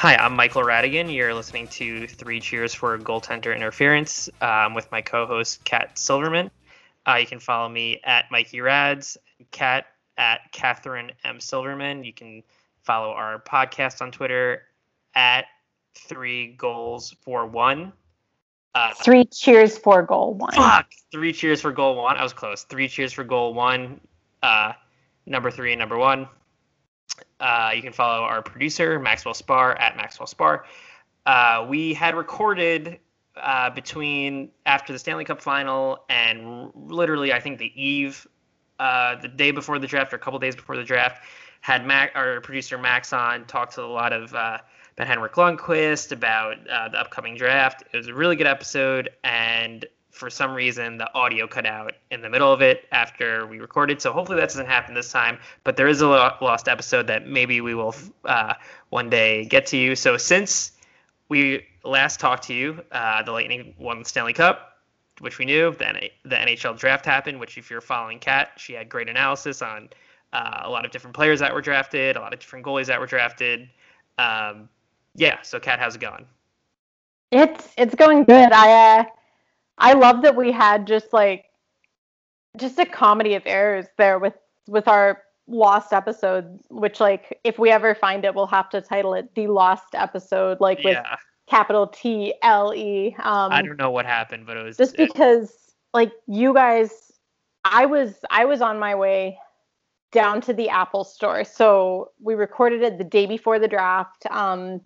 Hi, I'm Michael Radigan. You're listening to Three Cheers for Goaltender Interference um, with my co-host Kat Silverman. Uh, you can follow me at Mikey Rads, Kat at Catherine M Silverman. You can follow our podcast on Twitter at Three Goals for One. Uh, three cheers for goal one. Fuck! Three cheers for goal one. I was close. Three cheers for goal one. Uh, number three and number one. Uh, you can follow our producer, Maxwell Spar, at Maxwell Spar. Uh, we had recorded uh, between after the Stanley Cup final and literally, I think, the eve, uh, the day before the draft or a couple days before the draft, had Mac, our producer Max on, talked to a lot of uh, Ben Henrik Lundqvist about uh, the upcoming draft. It was a really good episode, and for some reason the audio cut out in the middle of it after we recorded. So hopefully that doesn't happen this time. But there is a lost episode that maybe we will uh, one day get to you. So since we last talked to you, uh, the Lightning won the Stanley Cup, which we knew. Then the NHL draft happened, which if you're following Kat, she had great analysis on uh, a lot of different players that were drafted, a lot of different goalies that were drafted. Um, yeah, so Kat, how's it going? It's it's going good. I uh, I love that we had just like just a comedy of errors there with with our lost episode, which like if we ever find it, we'll have to title it the lost episode, like with yeah. capital T L E. Um, I don't know what happened, but it was just because like you guys, I was I was on my way down to the Apple store, so we recorded it the day before the draft. Um,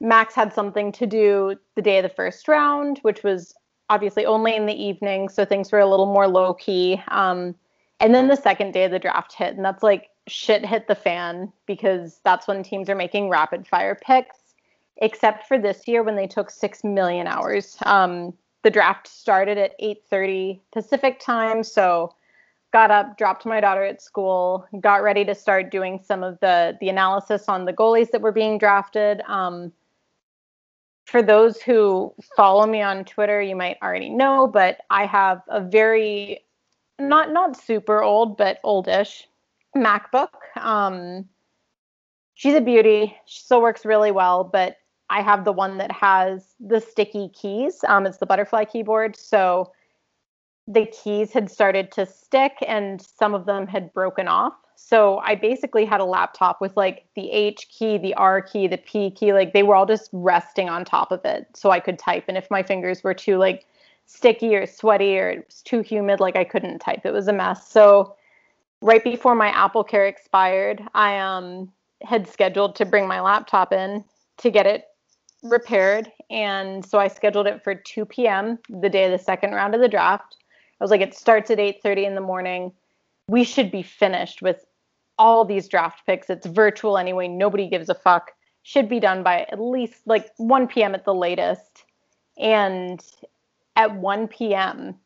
Max had something to do the day of the first round, which was obviously only in the evening, so things were a little more low key. Um, and then the second day of the draft hit, and that's like shit hit the fan because that's when teams are making rapid fire picks. Except for this year when they took six million hours. Um, the draft started at 8:30 Pacific time, so got up, dropped my daughter at school, got ready to start doing some of the the analysis on the goalies that were being drafted. Um, for those who follow me on Twitter, you might already know, but I have a very not not super old, but oldish MacBook. Um, she's a beauty. She still works really well, but I have the one that has the sticky keys. Um, it's the butterfly keyboard, so the keys had started to stick, and some of them had broken off. So I basically had a laptop with like the H key, the R key, the P key, like they were all just resting on top of it so I could type. And if my fingers were too like sticky or sweaty or it was too humid, like I couldn't type. It was a mess. So right before my Apple Care expired, I um had scheduled to bring my laptop in to get it repaired. And so I scheduled it for 2 p.m. the day of the second round of the draft. I was like, it starts at 8:30 in the morning. We should be finished with all these draft picks. It's virtual anyway. Nobody gives a fuck. Should be done by at least like 1 p.m. at the latest. And at 1 p.m.,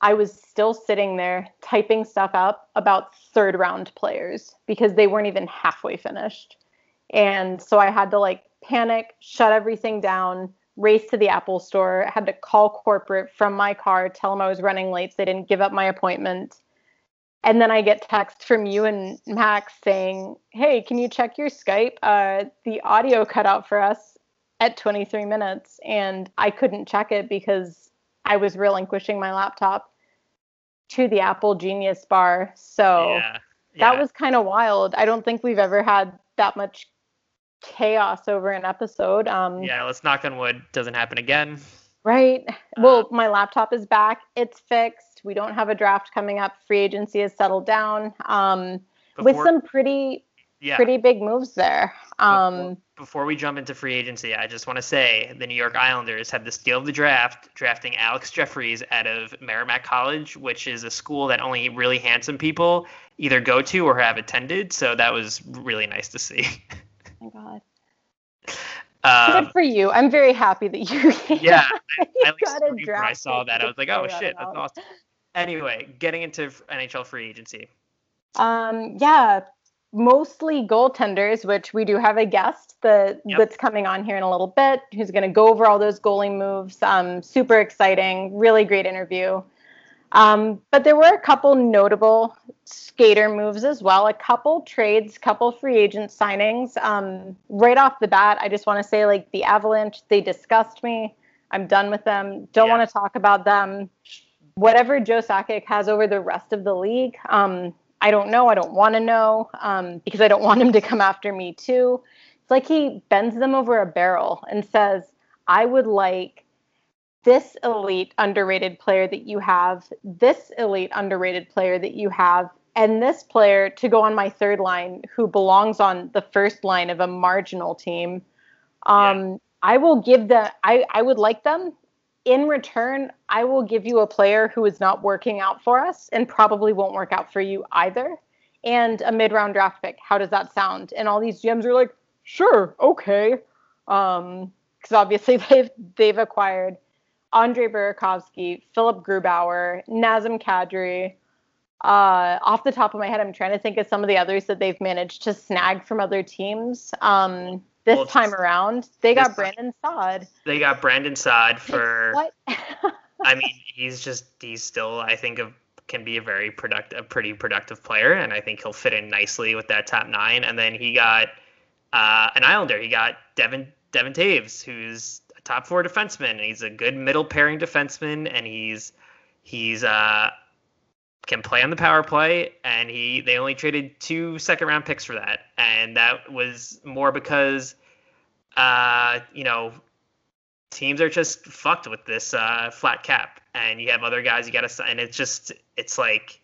I was still sitting there typing stuff up about third round players because they weren't even halfway finished. And so I had to like panic, shut everything down, race to the Apple store, had to call corporate from my car, tell them I was running late. So they didn't give up my appointment. And then I get text from you and Max saying, "Hey, can you check your Skype? Uh, the audio cut out for us at 23 minutes, and I couldn't check it because I was relinquishing my laptop to the Apple Genius Bar. So yeah, yeah. that was kind of wild. I don't think we've ever had that much chaos over an episode. Um, yeah, let's knock on wood. Doesn't happen again. Right. Well, uh, my laptop is back. It's fixed. We don't have a draft coming up. Free agency has settled down. Um, before, with some pretty yeah. pretty big moves there. Um, before, before, we jump into free agency, I just want to say the New York Islanders have the steal of the draft, drafting Alex Jeffries out of Merrimack College, which is a school that only really handsome people either go to or have attended. So that was really nice to see. Oh my God. Um, Good for you. I'm very happy that you. yeah, I, I got a draft. When I saw that, I was like, "Oh shit, that's awesome." Anyway, getting into NHL free agency. Um. Yeah, mostly goaltenders, which we do have a guest that yep. that's coming on here in a little bit, who's going to go over all those goalie moves. Um, super exciting, really great interview. Um, but there were a couple notable skater moves as well. A couple trades, couple free agent signings. Um, right off the bat, I just want to say like the Avalanche, they disgust me. I'm done with them. Don't Yeah. want to talk about them. Whatever Joe Sakic has over the rest of the league, um, I don't know. I don't want to know um, because I don't want him to come after me too. It's like he bends them over a barrel and says, I would like this elite underrated player that you have, this elite underrated player that you have, and this player to go on my third line who belongs on the first line of a marginal team. Um, I will give the I, I would like them. In return, I will give you a player who is not working out for us and probably won't work out for you either. And a mid round draft pick. How does that sound? And all these GMs are like, sure, okay. Um, because obviously they've they've acquired Andre Burakovsky, Philip Grubauer, Nazem Kadri. Uh, off the top of my head, I'm trying to think of some of the others that they've managed to snag from other teams. Um, this Well, time around, they got Brandon Saad. They got Brandon Saad for. What? I mean, he's just he's still I think of can be a very productive, a pretty productive player, and I think he'll fit in nicely with that top nine. And then he got uh, an Islander. He got Devin Devon Toews, who's a top four defenseman, and he's a good middle pairing defenseman, and he's he's uh can play on the power play, and he they only traded two second round picks for that, and that was more because uh you know teams are just fucked with this uh, flat cap, and you have other guys you got to sign. It's just it's like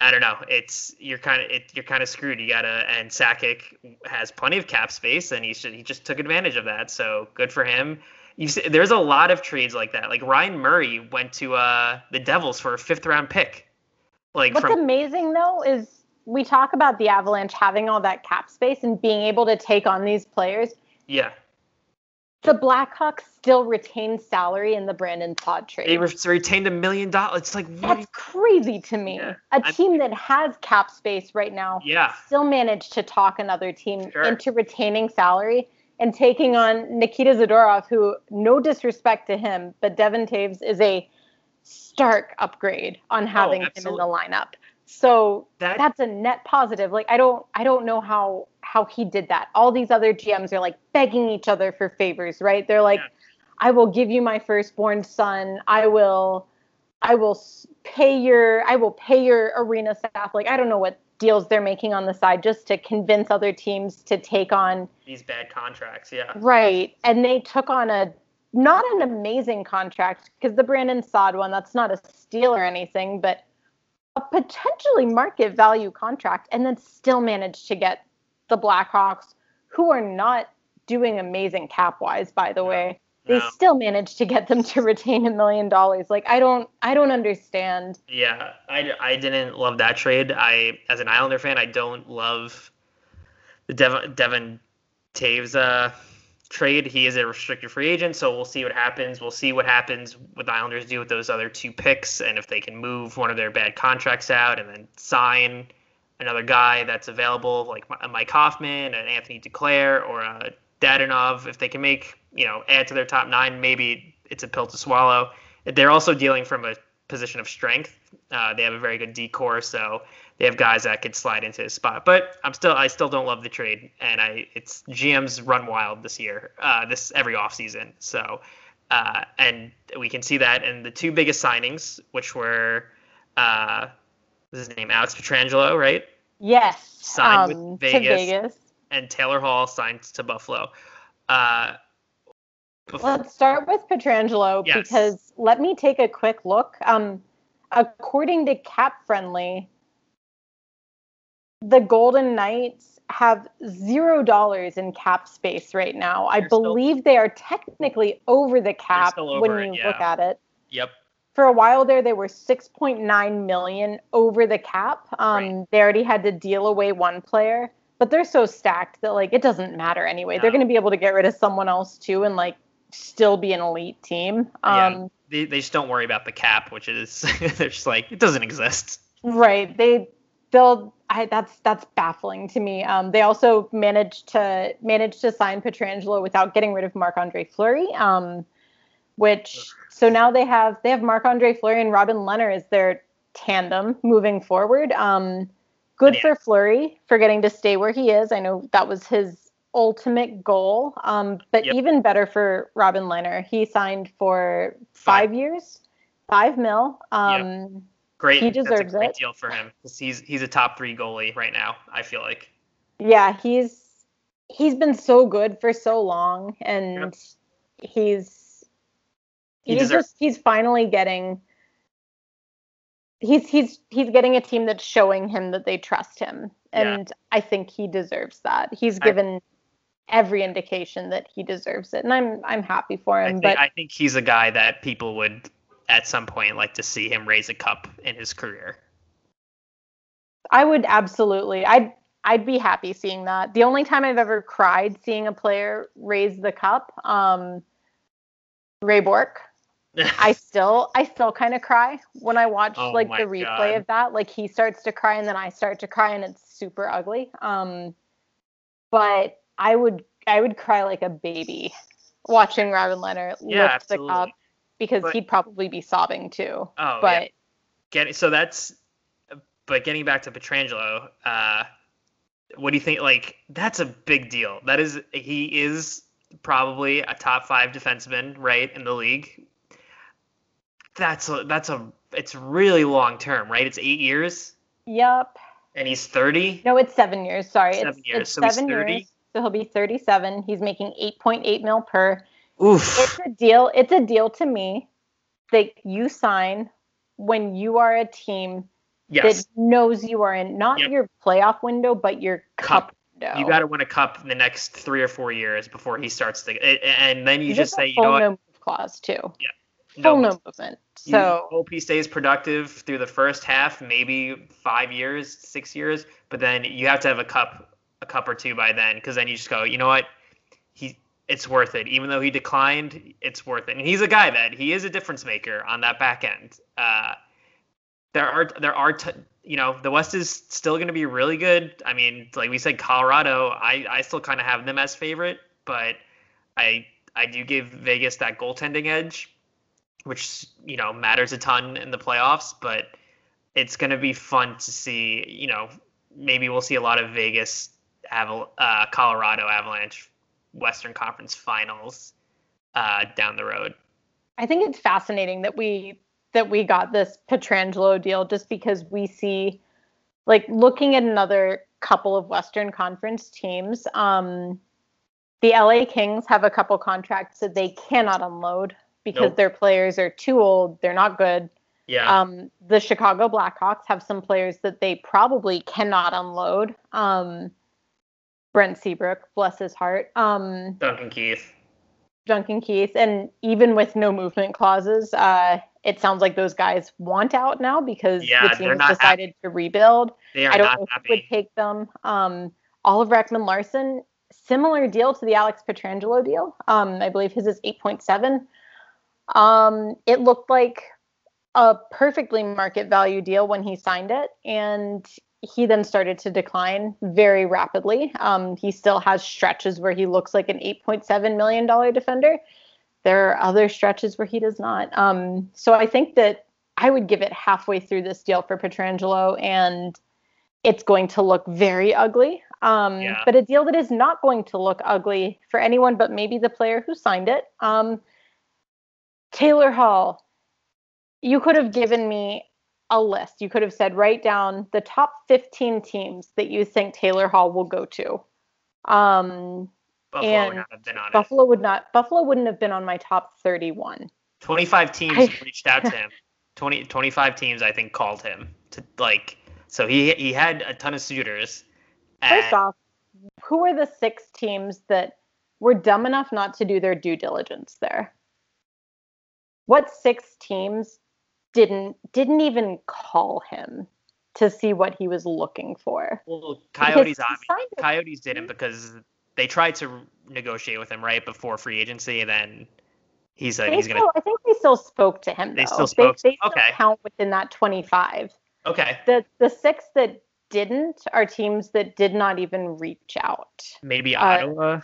I don't know. It's you're kind of it, you're kind of screwed. You gotta and Sakic has plenty of cap space, and he should he just took advantage of that. So good for him. You see, there's a lot of trades like that. Like Ryan Murray went to uh, the Devils for a fifth round pick. Like What's from amazing though is we talk about the Avalanche having all that cap space and being able to take on these players. yeah, The Blackhawks still retain salary in the Brandon Saad trade. they re- retained a million dollars. It's like what? That's crazy to me. Yeah. A I- team that has cap space right now Yeah, still managed to talk another team Sure. into retaining salary and taking on Nikita Zadorov, who, no disrespect to him, but Devon Toews is a stark upgrade on oh, having him in the lineup. So that that's a net positive. Like I don't I don't know how how he did that. All these other GMs are like begging each other for favors, right? They're like, Yeah. I will give you my firstborn son. I will I will pay your I will pay your arena staff. Like I don't know what deals they're making on the side just to convince other teams to take on these bad contracts. Yeah. right. And they took on a not an amazing contract because the Brandon Saad one that's not a steal or anything, but a potentially market value contract, and then still managed to get the Blackhawks, who are not doing amazing cap wise, by the way. They No. still managed to get them to retain a million dollars. Like I don't, I don't understand. Yeah, I, I didn't love that trade. I as an Islander fan, I don't love the Devon Devon Toews uh, trade. He is a restricted free agent, so we'll see what happens. We'll see what happens what the Islanders do with those other two picks, and if they can move one of their bad contracts out and then sign another guy that's available, like Mi- Mike Hoffman, an Anthony Duclair, or a Dadonov. If they can make you know add to their top nine, maybe it's a pill to swallow. They're also dealing from a position of strength. Uh, they have a very good decor, so they have guys that could slide into his spot. But I'm still, I still don't love the trade, and I, it's GM's run wild this year, uh, this every offseason. So, uh, and we can see that in the two biggest signings, which were, uh, his name, Alex Pietrangelo, right, Yes, Signed with um, Vegas. to Vegas. and Taylor Hall signed to Buffalo. Uh, Let's start with Pietrangelo Yes. because let me take a quick look. Um, according to Cap Friendly, the Golden Knights have zero dollars in cap space right now. I They're still- believe they are technically over the cap over when it, you yeah. look at it. yep. For a while there, they were 6.9 million over the cap. Um, Right. They already had to deal away one player, but they're so stacked that like it doesn't matter anyway. They're going to be able to get rid of someone else too, and like still be an elite team. Yeah. Um, They, they just don't worry about the cap, which is they're just like it doesn't exist. Right. They they'll I that's that's baffling to me. Um, they also managed to manage to sign Pietrangelo without getting rid of Marc Andre Fleury. Um, which so now they have they have Marc Andre Fleury and Robin Lehner as their tandem moving forward. Um, good Yeah. for Fleury for getting to stay where he is. I know that was his ultimate goal. Um, but Yep. even better for Robin Lehner. He signed for five years, five mil. Um, Great. He That's deserves a great it. deal for him 'cause he's he's a top three goalie right now. I feel like. yeah, he's he's been so good for so long, and he's He he's deserves- just he's finally getting he's he's he's getting a team that's showing him that they trust him Yeah. and i think he deserves that he's I- given every indication that he deserves it and i'm i'm happy for I him think, but I think he's a guy that people would at some point like to see him raise a cup in his career. i would absolutely i'd i'd be happy seeing that the only time i've ever cried seeing a player raise the cup um ray bourque I still I still kind of cry when I watch Oh like the replay God. of that. Like he starts to cry and then I start to cry and it's super ugly. Um but I would I would cry like a baby watching Robin Lehner Yeah, lift the cup because But- he'd probably be sobbing too. Oh, but yeah. Get so that's but getting back to Pietrangelo, uh what do you think like that's a big deal. That is he is probably a top 5 defenseman, right, in the league. That's a that's a it's really long term, right? It's 8 years yep. and he's 30. No, it's seven years. Sorry. Seven it's, years. it's So he's 30? years. So he'll be 37. He's making 8.8 mil per. Oof. it's a deal it's a deal to me that you sign when you are a team Yes. that knows you are in not Yep. your playoff window but your Cup. cup, window You got to win a cup in the next 3 or 4 years before he starts to and then you You just get say, the you know full what? no move clause too Yeah. No, full no movement You so hope he stays productive through the first half, maybe five years, six years, but then you have to have a cup, a cup or two by then, because then you just go, you know what, he, it's worth it. Even though he declined, it's worth it. And he's a guy that he is a difference maker on that back end. Uh, there are there are t- you know the West is still going to be really good. I mean, like we said, Colorado, I I still kind of have them as favorite, but I I do give Vegas that goaltending edge which you know matters a ton in the playoffs. But it's going to be fun to see. You know, maybe we'll see a lot of Vegas, Aval- uh, Colorado Avalanche, Western Conference Finals uh, down the road. i think it's fascinating that we that we got this pietrangelo deal just because we see like looking at another couple of western conference teams um the la kings have a couple contracts that they cannot unload because Nope. their players are too old they're not good Yeah, Um, the Chicago Blackhawks have some players that they probably cannot unload. Um, Brent Seabrook, bless his heart. Um, Duncan Keith. Duncan Keith, and even with no movement clauses, uh, it sounds like those guys want out now because Yeah, the team decided to rebuild. They are I don't know who happy. would take them. Um, Oliver Ekman-Larsson, similar deal to the Alex Pietrangelo deal. Um, I believe his is 8.7. Um, it looked like a perfectly market value deal when he signed it, and he then started to decline very rapidly. Um, he still has stretches where he looks like an 8.7 million dollar defender. There are other stretches where he does not. Um, so I think that I would give it halfway through this deal for Pietrangelo, and it's going to look very ugly. Um, Yeah. But a deal that is not going to look ugly for anyone but maybe the player who signed it. Um, Taylor Hall, you could have given me a list. You could have said, write down the top 15 teams that you think Taylor Hall will go to. Um, Buffalo and would not have been on it. Buffalo would not. Buffalo wouldn't have been on my top 31. 25 teams I- reached out to him. 20, 25 teams, I think, called him to like. So he he had a ton of suitors. First off, who are the six teams that were dumb enough not to do their due diligence there? What six teams didn't didn't even call him to see what he was looking for? Well, Coyotes obviously. Coyotes didn't because they tried to negotiate with him right before free agency, and then he said They he's gonna. I think they still spoke to him. They though. still spoke- They, they still okay. count within that 25. Okay, The the six that didn't are teams that did not even reach out. maybe Uh, Ottawa.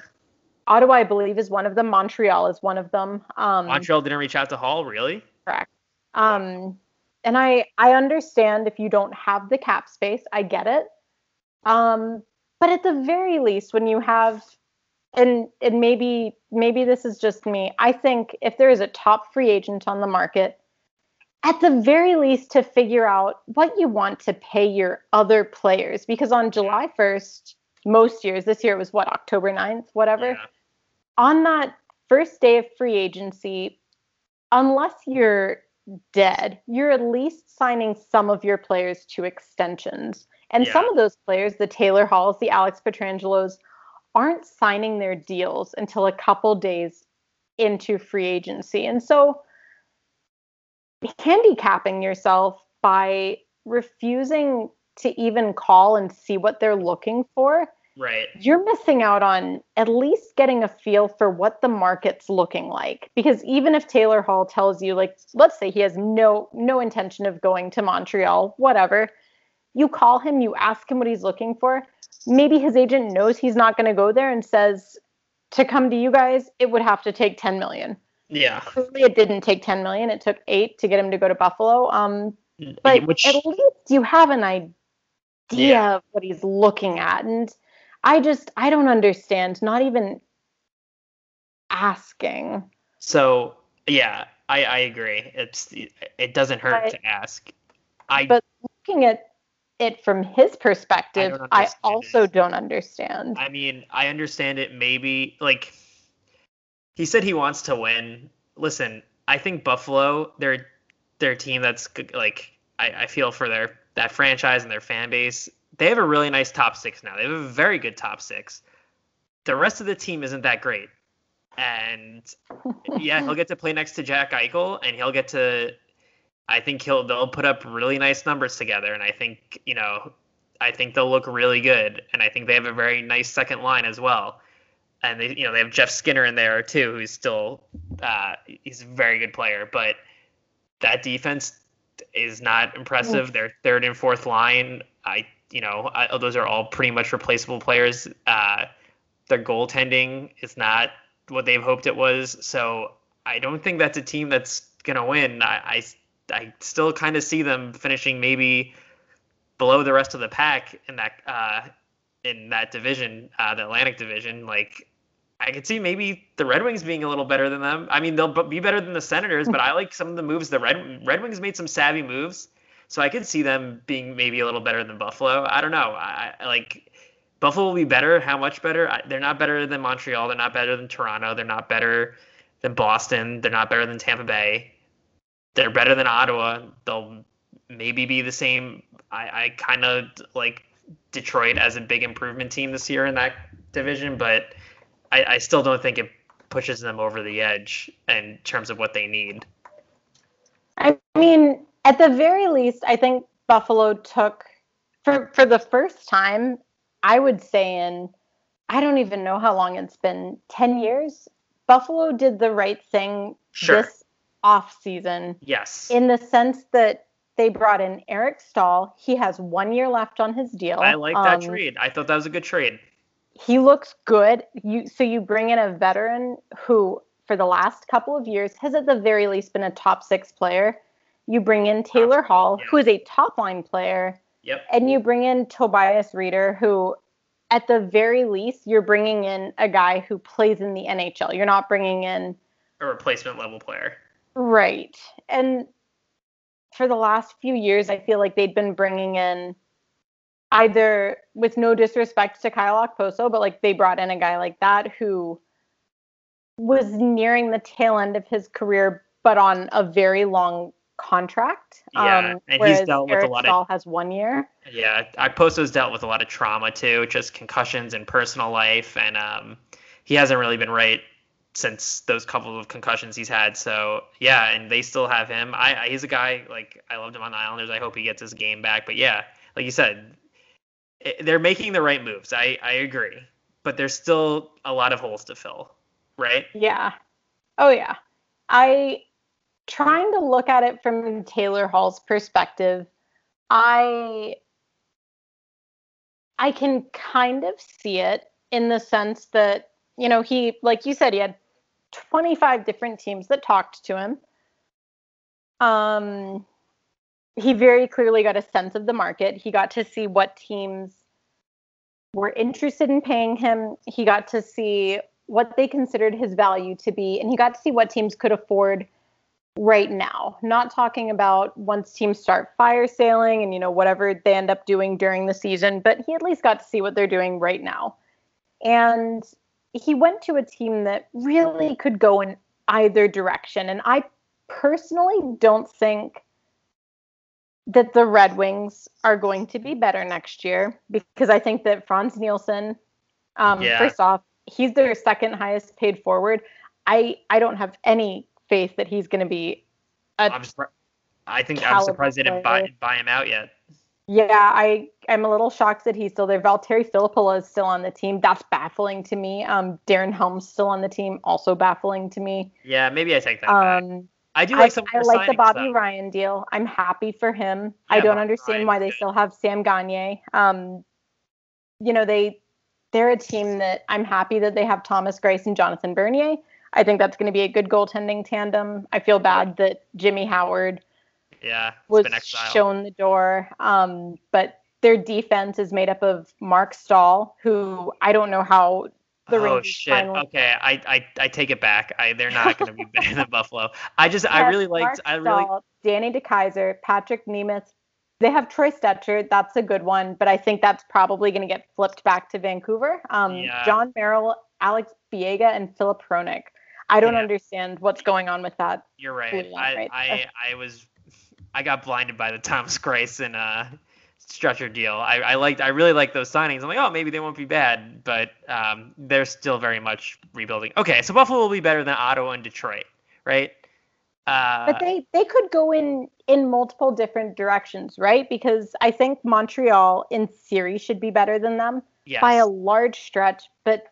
Ottawa, I believe, is one of them. Montreal is one of them. Um, Montreal didn't reach out to Hall, really? correct. Um, and I I understand if you don't have the cap space, I get it. Um, but at the very least, when you have and and maybe maybe this is just me. I think if there is a top free agent on the market, at the very least to figure out what you want to pay your other players because on July 1st, most years, this year it was what, October 9th, whatever. Yeah. On that first day of free agency, unless you're dead, you're at least signing some of your players to extensions. And some of those players, the Taylor Halls, the Alex Pietrangelos, aren't signing their deals until a couple days into free agency. And so handicapping yourself by refusing to even call and see what they're looking for, Right. you're missing out on at least getting a feel for what the market's looking like. Because even if Taylor Hall tells you, like, let's say he has no no intention of going to Montreal, whatever, you call him, you ask him what he's looking for. Maybe his agent knows he's not going to go there and says, to come to you guys, it would have to take 10 million. Yeah. Clearly, it didn't take 10 million. It took eight to get him to go to Buffalo. Um, but Which at least you have an idea Yeah. of what he's looking at. And I just, I don't understand, not even asking. so yeah, I I agree. It's it doesn't hurt But- to ask. I But looking at it from his perspective, don't I, also it. don't understand. I mean, I understand it maybe like he said he wants to win. Listen, I think Buffalo, they're they're a team that's like I, I feel for their that franchise and their fan base. They have a really nice top six now. They have a very good top six. The rest of the team isn't that great. And yeah, he'll get to play next to Jack Eichel and he'll get to I think he'll they'll put up really nice numbers together and I think, you know, I think they'll look really good and I think they have a very nice second line as well. And they you know, they have Jeff Skinner in there too who's still uh he's a very good player, but that defense is not impressive. Their third and fourth line, I you know, I, those are all pretty much replaceable players. Uh their goaltending is not what they've hoped it was. So I don't think that's a team that's gonna win. I I, I still kind of see them finishing maybe below the rest of the pack in that uh, in that division, uh, the Atlantic Division. Like I could see maybe the Red Wings being a little better than them. I mean, they'll be better than the Senators, but I like some of the moves. The Red Red Wings made some savvy moves, so I could see them being maybe a little better than Buffalo. I don't know. I, I like. Buffalo will be better. How much better? I- They're not better than Montreal. They're not better than Toronto. They're not better than Boston. They're not better than Tampa Bay. They're better than Ottawa. They'll maybe be the same. I, I kind of like Detroit as a big improvement team this year in that division, but I, I still don't think it pushes them over the edge in terms of what they need. I mean, at the very least, I think Buffalo took for for the first time, I would say in I don't even know how long it's been, 10 years. Buffalo did the right thing Sure. this off season Yes. in the sense that they brought in Eric Staal. He has one year left on his deal. I like that Um, trade. I thought that was a good trade. he looks good. You so you bring in a veteran who for the last couple of years has at the very least been a top six player. You bring in Taylor Hall, yeah. who is a top line player, Yep. and you bring in Tobias Rieder, who at the very least you're bringing in a guy who plays in the NHL. You're not bringing in A replacement level player. right. And for the last few years, I feel like they'd been bringing in either with no disrespect to Kyle Okposo, but like they brought in a guy like that who was nearing the tail end of his career, but on a very long contract. Yeah, um, and he's dealt with a Eric lot of- has one year. Yeah, Okposo's dealt with a lot of trauma too, just concussions in personal life, and um, he hasn't really been right since those couple of concussions he's had. So yeah, and they still have him. I, I he's a guy like I loved him on the Islanders. I hope he gets his game back. But yeah, like you said, it, they're making the right moves. I I agree, but there's still a lot of holes to fill, right? Yeah. Oh yeah. I trying to look at it from Taylor Hall's perspective, I I can kind of see it in the sense that, you know, he like you said he had 25 different teams that talked to him. Um he very clearly got a sense of the market. He got to see what teams were interested in paying him. He got to see what they considered his value to be, and he got to see what teams could afford right now. Not talking about once teams start fire sailing and you know whatever they end up doing during the season, but he at least got to see what they're doing right now. And he went to a team that really could go in either direction. And I personally don't think that the Red Wings are going to be better next year because I think that frans Nielsen, um, yeah. first off, he's their second highest paid forward. I I don't have any faith that he's going to be. A I'm I think I'm surprised they didn't buy, buy him out yet. Yeah, I I'm a little shocked that he's still there. Valtteri Filppula is still on the team. That's baffling to me. Um, Darren Helm's still on the team, also baffling to me. Yeah, maybe I take that um, back. I do like some. I, I like the Bobby Ryan deal. I'm happy for him. Yeah, I don't Bobby understand Ryan why they good. still have Sam Gagne. Um, you know they they're a team that I'm happy that they have Thomas Greiss and Jonathan Bernier. I think that's going to be a good goaltending tandem. I feel bad that Jimmy Howard yeah was shown the door. Um, but their defense is made up of Marc Staal, who I don't know how the oh shit! Finally... Okay, I, I I take it back. I they're not going to be better than Buffalo. I just yes, I really liked Mark I really Danny DeKeyser, Patrik Nemeth. They have Troy Stecher. That's a good one, but I think that's probably going to get flipped back to Vancouver. Um, yeah. Jon Merrill, Alex Biega, and Filip Hronek. I don't yeah. understand what's going on with that. You're right. I, right I, I was I got blinded by the Thomas Greiss and uh, Stecher deal. I, I liked, I really like those signings. I'm like, oh, maybe they won't be bad, but um, they're still very much rebuilding. Okay, so Buffalo will be better than Ottawa and Detroit, right? Uh, but they they could go in in multiple different directions, right? Because I think Montreal in theory should be better than them yes. by a large stretch. But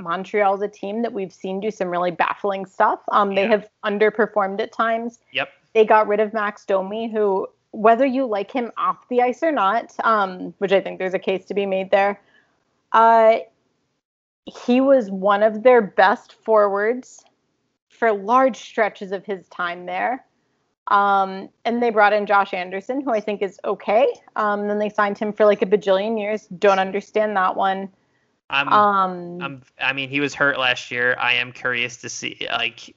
Montreal's a team that we've seen do some really baffling stuff. Um, they yeah. have underperformed at times. Yep. They got rid of Max Domi, who whether you like him off the ice or not, um, which I think there's a case to be made there, uh, he was one of their best forwards for large stretches of his time there. Um, and they brought in Josh Anderson, who I think is okay. Um, then they signed him for like a bajillion years. Don't understand that one. I'm, um, I'm, I mean, he was hurt last year. I am curious to see, like,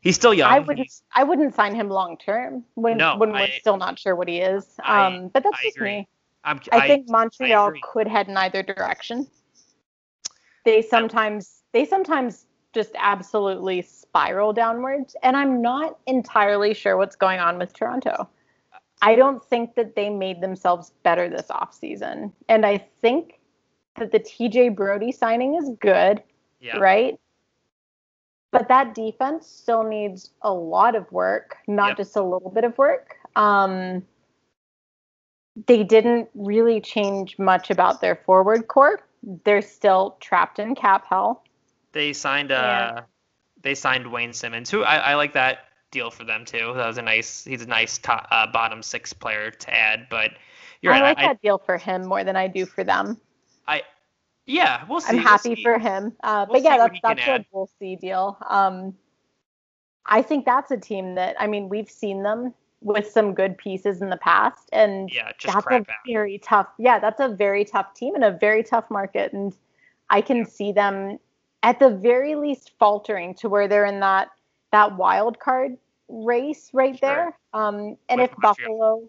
He's still young. I wouldn't. I wouldn't sign him long term when no, when we're still not sure what he is. I, um, but that's I just agree. me. I'm, i think Montreal could head in either direction. They sometimes they sometimes just absolutely spiral downwards, and I'm not entirely sure what's going on with Toronto. I don't think that they made themselves better this offseason. And I think that the TJ Brodie signing is good, yeah. right? but that defense still needs a lot of work, not yep. just a little bit of work. Um, they didn't really change much about their forward core. They're still trapped in cap hell. They signed uh they signed Wayne Simmonds, who I, I, like that deal for them too. That was a nice he's a nice top, uh, bottom six player to add, but you're I right. like I, that deal for him more than I do for them. I yeah, we'll see. I'm happy we'll see. for him. Uh, we'll but yeah, that's that's a we'll see deal. Um, I think that's a team that I mean we've seen them with some good pieces in the past, and yeah, that's a very tough. Yeah, that's a very tough team and a very tough market, and I can yeah. see them at the very least faltering to where they're in that that wild card race right sure. there. Um, and with if Buffalo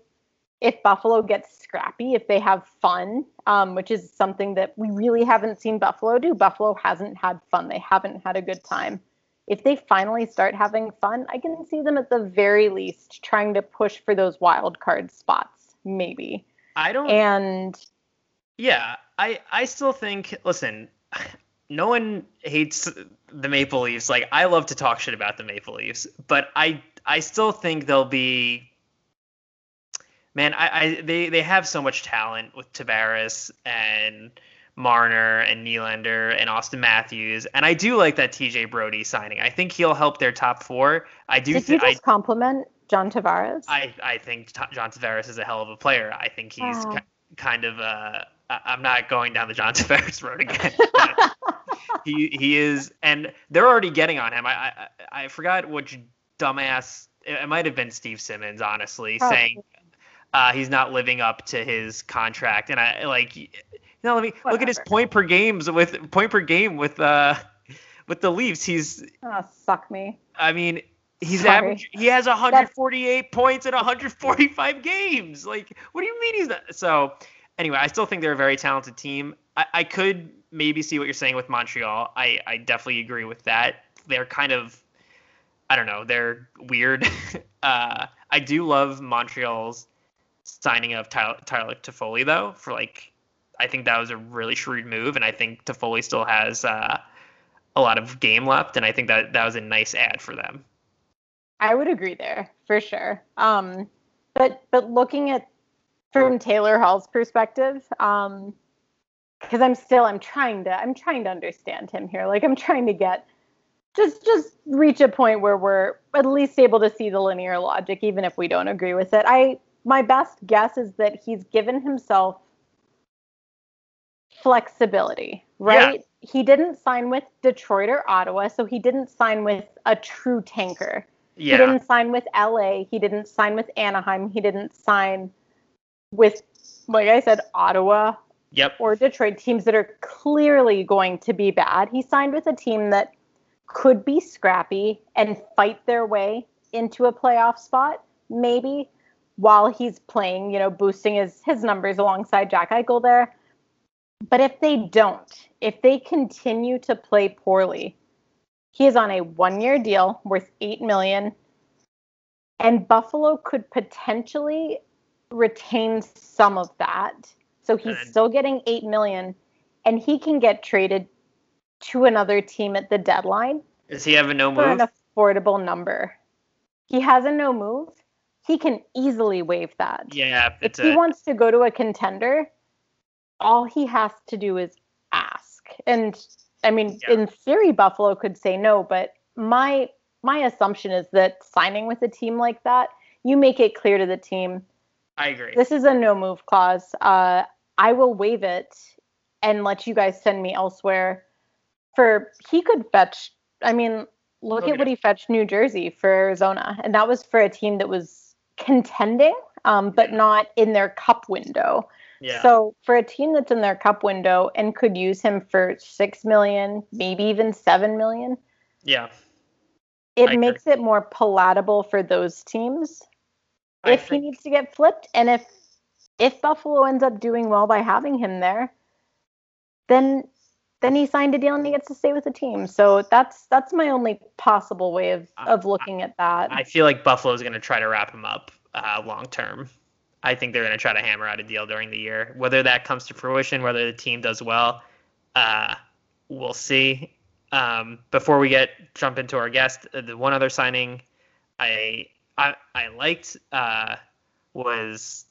if Buffalo gets scrappy, if they have fun, um, which is something that we really haven't seen Buffalo do. Buffalo hasn't had fun. They haven't had a good time. If they finally start having fun, I can see them at the very least trying to push for those wild card spots, maybe. I don't. And yeah, I I still think. Listen, no one hates the Maple Leafs. Like I love to talk shit about the Maple Leafs, but I I still think they'll be man, I, I they they have so much talent with Tavares and Marner and Nylander and Auston Matthews, and I do like that TJ Brodie signing. I think he'll help their top four. I do. Did th- you just I, compliment John Tavares? I I think T- John Tavares is a hell of a player. I think he's wow. ki- kind of uh. I'm not going down the John Tavares road again. he he is, and they're already getting on him. I I, I forgot which dumbass. It might have been Steve Simmons, honestly, Probably. saying uh, he's not living up to his contract. And I like, know, let me Whatever. look at his point per games with point per game with uh with the Leafs. He's oh suck me. I mean, he's Sorry. average. He has 148 That's... points in 145 games. Like, what do you mean he's not? So anyway, I still think they're a very talented team. I, I could maybe see what you're saying with Montreal. I, I definitely agree with that. They're kind of, I don't know, they're weird. uh, I do love Montreal's signing of Tyler, Tyler Toffoli though. For like, I think that was a really shrewd move, and I think Toffoli still has uh, a lot of game left, and I think that that was a nice ad for them. I would agree there for sure. Um, but but looking at from Taylor Hall's perspective, um, because I'm still I'm trying to I'm trying to understand him here. Like I'm trying to get just just reach a point where we're at least able to see the linear logic, even if we don't agree with it. I my best guess is that he's given himself flexibility, right? Yeah. He didn't sign with Detroit or Ottawa, so he didn't sign with a true tanker. Yeah. He didn't sign with LA. He didn't sign with Anaheim. He didn't sign with, like I said, Ottawa yep. or Detroit, teams that are clearly going to be bad. He signed with a team that could be scrappy and fight their way into a playoff spot, maybe while he's playing, you know, boosting his his numbers alongside Jack Eichel there. But if they don't, if they continue to play poorly, he is on a one-year deal worth 8 million and Buffalo could potentially retain some of that so he's and still getting 8 million and he can get traded to another team at the deadline. Does he have a no move? for an affordable number. He has a no move. He can easily waive that. Yeah, if he wants to go to a contender, all he has to do is ask. And I mean, yeah. in theory, Buffalo could say no, but my my assumption is that signing with a team like that, you make it clear to the team I agree. This is a no move clause. Uh, I will waive it and let you guys send me elsewhere. For he could fetch. I mean, look okay. at what he fetched New Jersey for Arizona, and that was for a team that was contending, um, but not in their cup window. Yeah. So for a team that's in their cup window and could use him for six million, maybe even seven million. Yeah. It I makes agree. it more palatable for those teams if he needs to get flipped and if if Buffalo ends up doing well by having him there, then then he signed a deal and he gets to stay with the team. So that's that's my only possible way of of looking at that. I feel like Buffalo's going to try to wrap him up uh, long term. I think they're going to try to hammer out a deal during the year. Whether that comes to fruition, whether the team does well, uh, we'll see. Um, before we get jump into our guest, uh, the one other signing I I I liked uh, was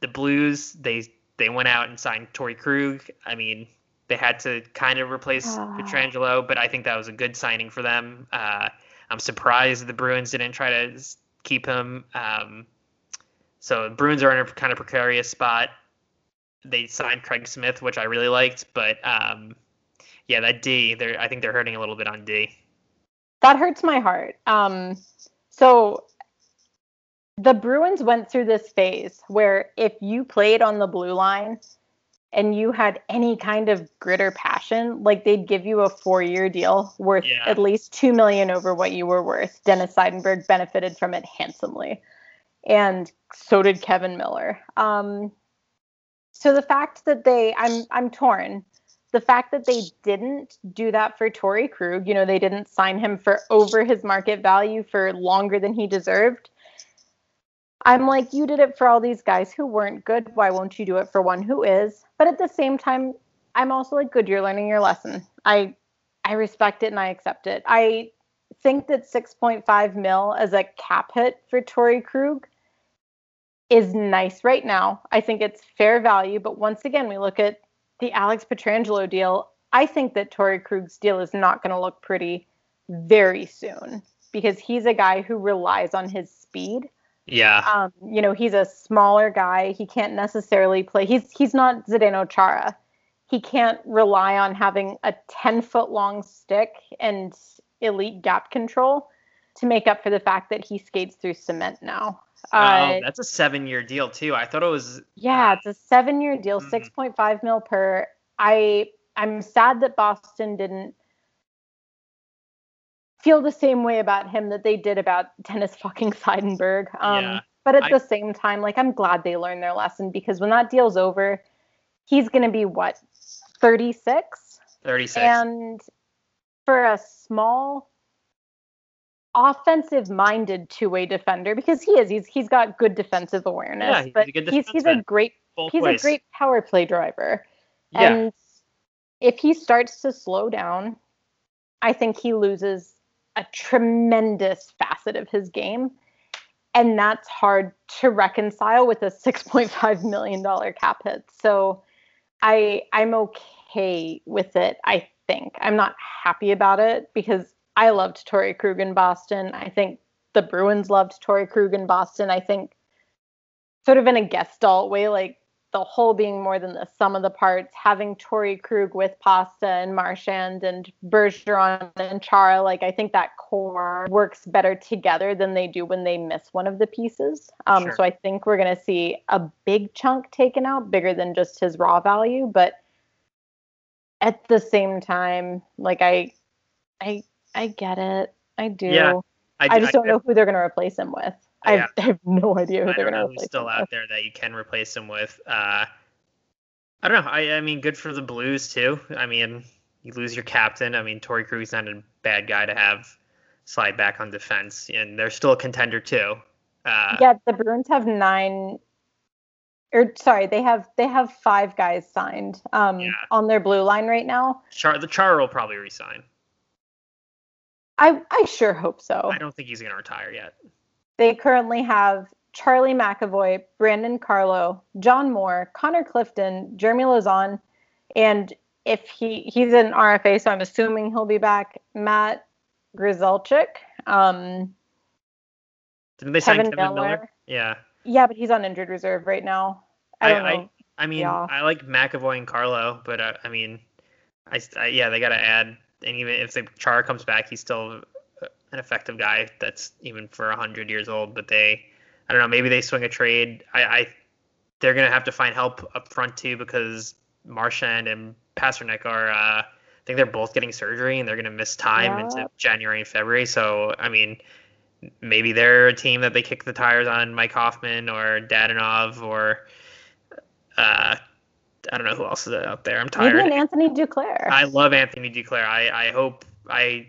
the Blues. They they went out and signed Torey Krug. I mean, they had to kind of replace uh. Pietrangelo, but I think that was a good signing for them. Uh, I'm surprised the Bruins didn't try to keep him. Um, so Bruins are in a kind of precarious spot. They signed Craig Smith, which I really liked, but um, yeah, that D, they're I think they're hurting a little bit on D. That hurts my heart. Um, so the Bruins went through this phase where if you played on the blue line and you had any kind of grit or passion, like they'd give you a four-year deal worth yeah. at least two million over what you were worth. Dennis Seidenberg benefited from it handsomely, and so did Kevan Miller. Um, so the fact that they, I'm I'm torn the fact that they didn't do that for Torey Krug, you know, they didn't sign him for over his market value for longer than he deserved. I'm like, you did it for all these guys who weren't good. Why won't you do it for one who is? But at the same time, I'm also like, good, you're learning your lesson. I I respect it and I accept it. I think that 6.5 mil as a cap hit for Torey Krug is nice right now. I think it's fair value, but once again, we look at the Alex Pietrangelo deal, I think that Torey Krug's deal is not going to look pretty very soon because he's a guy who relies on his speed. Yeah. Um, you know, he's a smaller guy. He can't necessarily play. He's he's not Zdeno Chara. He can't rely on having a 10 foot long stick and elite gap control to make up for the fact that he skates through cement now. Uh, oh, that's a seven-year deal too. I thought it was. yeah, it's a seven-year deal, Mhm. 6.5 mil per. I I'm sad that Boston didn't feel the same way about him that they did about Dennis fucking Seidenberg. Um, Yeah, but at I- the same time, like I'm glad they learned their lesson because when that deal's over, he's gonna be what 36, 36. and for a small offensive minded two-way defender because he is he's he's got good defensive awareness Yeah, he's a but good he's he's a great he's ways. a great power play driver Yeah. and if he starts to slow down, I think he loses a tremendous facet of his game. And that's hard to reconcile with a $6.5 million cap hit. So I I'm okay with it, I think. I'm not happy about it because I loved Torey Krug in Boston. I think the Bruins loved Torey Krug in Boston. I think sort of in a gestalt way, like the whole being more than the sum of the parts, having Torey Krug with Pasta and Marchand and Bergeron and Chara, like I think that core works better together than they do when they miss one of the pieces. Um, Sure. So I think we're going to see a big chunk taken out, bigger than just his raw value. But at the same time, like I, I, I get it. I do. Yeah, I, just don't know who they're going to replace him with. I, Yeah. have, I have no idea who they're don't going to know replace who's still out with. there that you can replace him with. Uh, I don't know. I, I mean, good for the Blues too. I mean, you lose your captain. I mean, Torey Krug's not a bad guy to have slide back on defense, and they're still a contender too. Uh, yeah, the Bruins have nine or sorry, they have they have five guys signed um Yeah. on their blue line right now. Char- the Char will probably resign. I I sure hope so. I don't think he's going to retire yet. They currently have Charlie McAvoy, Brandon Carlo, John Moore, Connor Clifton, Jeremy Lauzon, and if he he's an RFA, so I'm assuming he'll be back. Matt Grzelcyk. Um, Didn't they sign Kevan Kevan, Miller? Miller. Yeah. yeah, but he's on injured reserve right now. I I- don't I- know. I mean, Yeah. I like McAvoy and Carlo, but uh, I mean, I, I yeah, they got to add. And even if the Char comes back, he's still an effective guy. That's even for hundred years old. But they, I don't know, maybe they swing a trade. I, I they're gonna have to find help up front too because Marchand and Pastrnak are. Uh, I think they're both getting surgery and they're gonna miss time Yeah. into January and February. So I mean. Maybe they're a team that they kick the tires on Mike Hoffman or Dadonov or uh, I don't know who else is out there. I'm Maybe tired. an Anthony Duclair. I love Anthony Duclair. I, I hope I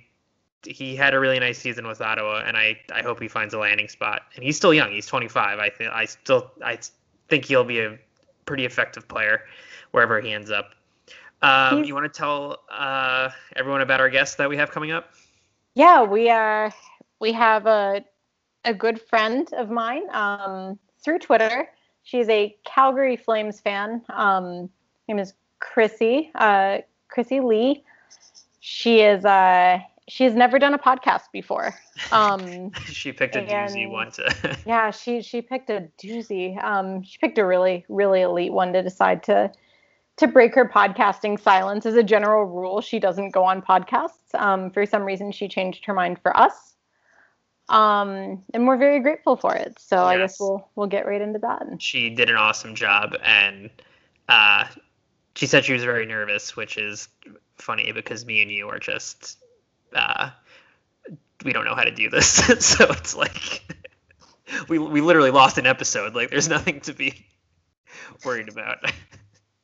he had a really nice season with Ottawa, and I, I hope he finds a landing spot. And he's still young. He's 25. I think I still I think he'll be a pretty effective player wherever he ends up. Um, you want to tell uh, everyone about our guest that we have coming up? Yeah, we are. We have a a good friend of mine um, through Twitter. She's a Calgary Flames fan. Um, name is Chrissy. Uh, Chrissy Lee. She is. Uh, she has never done a podcast before. Um, she picked a doozy one to. yeah, she she picked a doozy. Um, she picked a really really elite one to decide to to break her podcasting silence. As a general rule, she doesn't go on podcasts. Um, for some reason, she changed her mind for us. Um, and we're very grateful for it. So I guess we'll we'll get right into that. she did an awesome job and uh, she said she was very nervous which is funny because me and you are just uh, we don't know how to do this so it's like we, we literally lost an episode like there's nothing to be worried about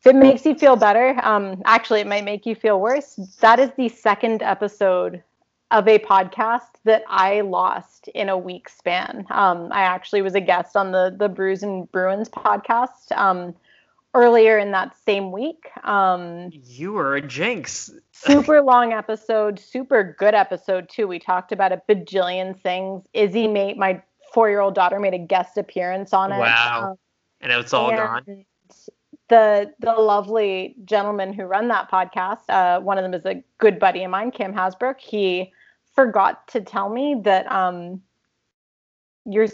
If it makes you feel better, um, actually, it might make you feel worse. That is the second episode of a podcast that I lost in a week span. Um, I actually was a guest on the the Brews and Bruins podcast um, earlier in that same week. Um, you were a jinx super long episode, super good episode too. We talked about a bajillion things. Izzy made my four year old daughter made a guest appearance on it. Wow. Um, and it's all and gone The the lovely gentleman who run that podcast, uh, one of them is a good buddy of mine, Kim Hasbrook. He forgot to tell me that um, your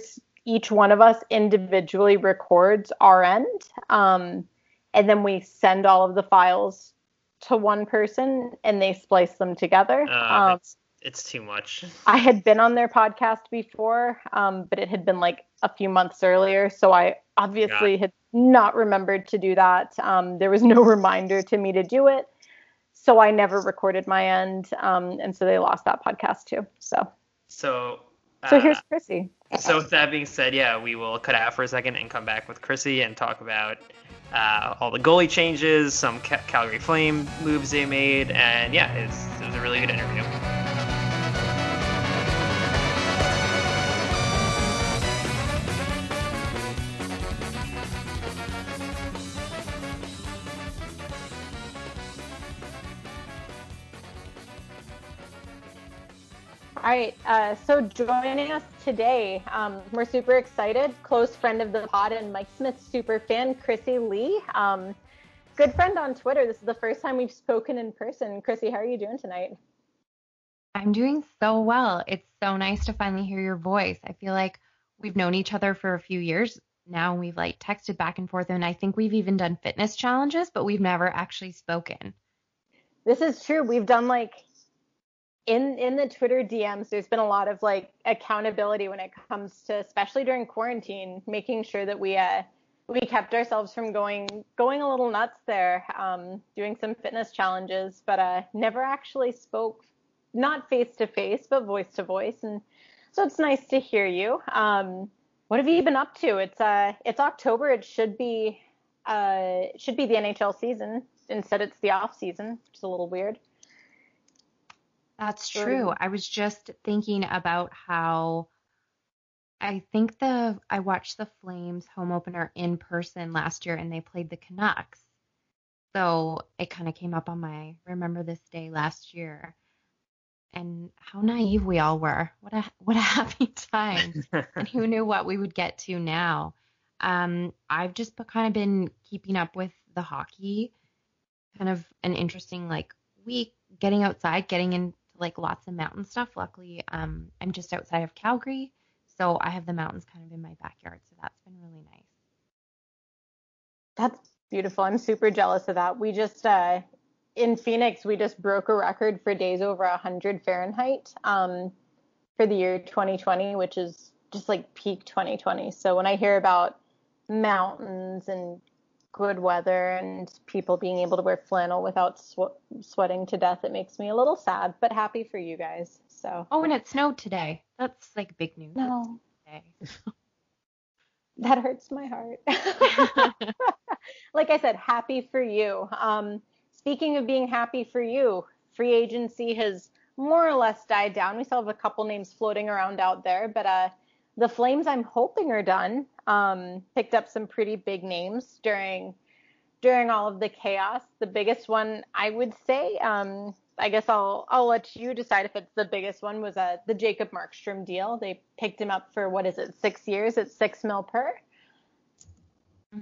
each one of us individually records our end, um, and then we send all of the files to one person, and they splice them together. uh, um, it's, it's too much. I had been on their podcast before, um, but it had been like a few months earlier, so I obviously yeah. had not remembered to do that. Um, there was no reminder to me to do it, so I never recorded my end, um, and so they lost that podcast too. So. So. Uh, so here's Chrissy. So with that being said, yeah, we will cut out for a second and come back with Chrissy and talk about uh, all the goalie changes, some Calgary Flame moves they made, and yeah, it was a really good interview. All right. Uh, so joining us today, um, we're super excited. Close friend of the pod and Mike Smith super fan, Chrissy Lee. Um, good friend on Twitter. This is the first time we've spoken in person. Chrissy, how are you doing tonight? I'm doing so well. It's so nice to finally hear your voice. I feel like we've known each other for a few years now. We've like texted back and forth, and I think we've even done fitness challenges, but we've never actually spoken. This is true. We've done like in in the Twitter DMs, there's been a lot of like accountability when it comes to, especially during quarantine, making sure that we uh we kept ourselves from going going a little nuts there, um, doing some fitness challenges, but uh, never actually spoke, not face to face, but voice to voice, and so it's nice to hear you. Um, what have you been up to? It's uh it's October. It should be uh should be the NHL season. Instead, it's the off season, which is a little weird. That's true. I was just thinking about how I think the I watched the Flames home opener in person last year and they played the Canucks. So it kind of came up on my remember this day last year. And how naive we all were. What a what a happy time. and who knew what we would get to now. Um, I've just kind of been keeping up with the hockey. Kind of an interesting like week getting outside, getting in like lots of mountain stuff. Luckily, um, I'm just outside of Calgary, so I have the mountains kind of in my backyard. So that's been really nice. That's beautiful. I'm super jealous of that. We just uh, in Phoenix, we just broke a record for days over 100 Fahrenheit um, for the year 2020, which is just like peak 2020. So when I hear about mountains and good weather and people being able to wear flannel without sw- sweating to death, it makes me a little sad, but happy for you guys. So. Oh, and it snowed today. That's like big news. No. that hurts my heart. like I said, happy for you. Um, speaking of being happy for you, free agency has more or less died down. We still have a couple names floating around out there, but uh, the Flames, I'm hoping, are done. Um, picked up some pretty big names during during all of the chaos. The biggest one, I would say, um, I guess I'll I'll let you decide if it's the biggest one. Was uh, the Jacob Markstrom deal? They picked him up for what is it, six years at six mil per.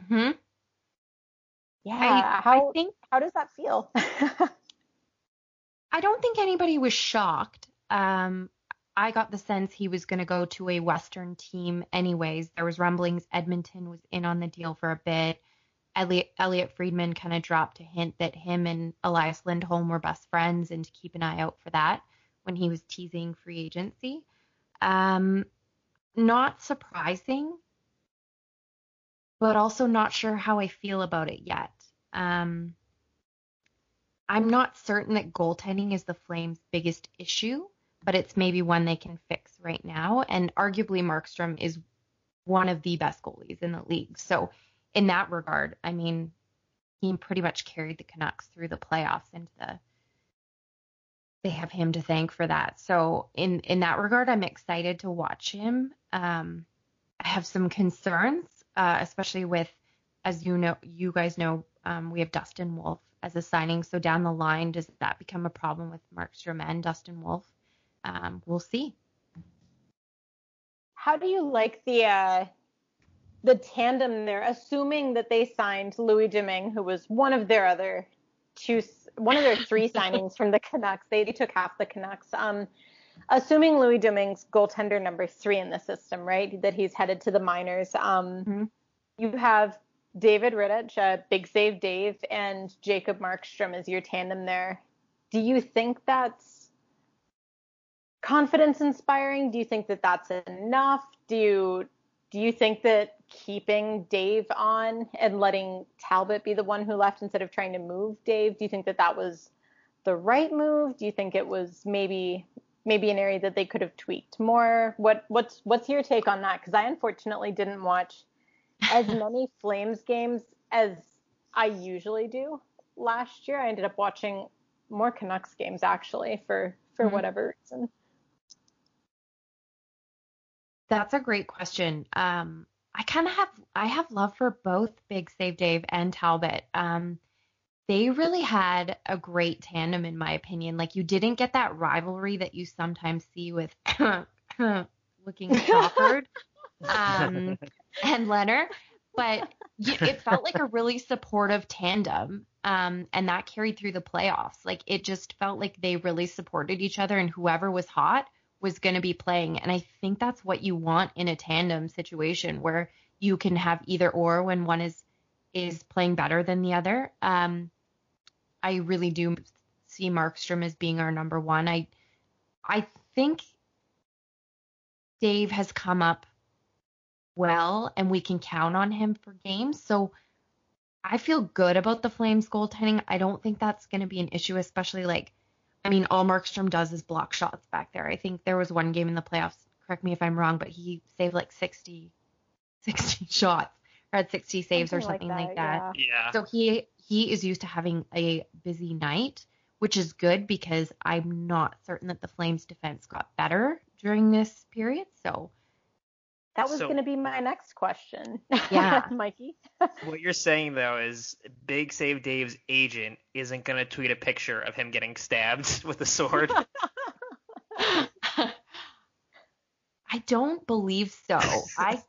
Hmm. Yeah. I, how I think how does that feel? I don't think anybody was shocked. Um, I got the sense he was going to go to a Western team anyways. There was rumblings Edmonton was in on the deal for a bit. Elliot, Elliotte Friedman kind of dropped a hint that him and Elias Lindholm were best friends and to keep an eye out for that when he was teasing free agency. Um, not surprising, but also not sure how I feel about it yet. Um, I'm not certain that goaltending is the Flames' biggest issue but it's maybe one they can fix right now. And arguably, Markstrom is one of the best goalies in the league. So, in that regard, I mean, he pretty much carried the Canucks through the playoffs into the. They have him to thank for that. So, in in that regard, I'm excited to watch him. Um, I have some concerns, uh, especially with, as you know, you guys know, um, we have Dustin Wolf as a signing. So down the line, does that become a problem with Markstrom and Dustin Wolf? Um, we'll see. How do you like the uh, the tandem there? Assuming that they signed Louis Domingue, who was one of their other two, one of their three signings from the Canucks. They, they took half the Canucks. Um, assuming Louis Domingue's goaltender number three in the system, right? That he's headed to the minors. Um, mm-hmm. You have David Rittich, uh, Big Save Dave, and Jacob Markstrom as your tandem there. Do you think that's confidence inspiring? Do you think that that's enough? Do you do you think that keeping Dave on and letting Talbot be the one who left instead of trying to move Dave, do you think that that was the right move? Do you think it was maybe maybe an area that they could have tweaked more? What what's what's your take on that? Because I unfortunately didn't watch as many Flames games as I usually do last year. I ended up watching more Canucks games actually for for mm-hmm. whatever reason. That's a great question. Um, I kind of have I have love for both Big Save Dave and Talbot. Um, they really had a great tandem in my opinion. Like you didn't get that rivalry that you sometimes see with looking Crawford um, and Leonard, but it felt like a really supportive tandem. Um, and that carried through the playoffs. Like it just felt like they really supported each other, and whoever was hot was going to be playing. And I think that's what you want in a tandem situation where you can have either or when one is is playing better than the other. Um, I really do see Markstrom as being our number one. I I think Dave has come up well and we can count on him for games. So I feel good about the Flames goaltending. I don't think that's going to be an issue, especially like I mean, all Markstrom does is block shots back there. I think there was one game in the playoffs, correct me if I'm wrong, but he saved like 60, 60 shots or had 60 saves something or something like that. Like that. Yeah. yeah. So he he is used to having a busy night, which is good because I'm not certain that the Flames defense got better during this period. So that was so, going to be my next question. Yeah, Mikey. what you're saying though is Big Save Dave's agent isn't going to tweet a picture of him getting stabbed with a sword. I don't believe so. I,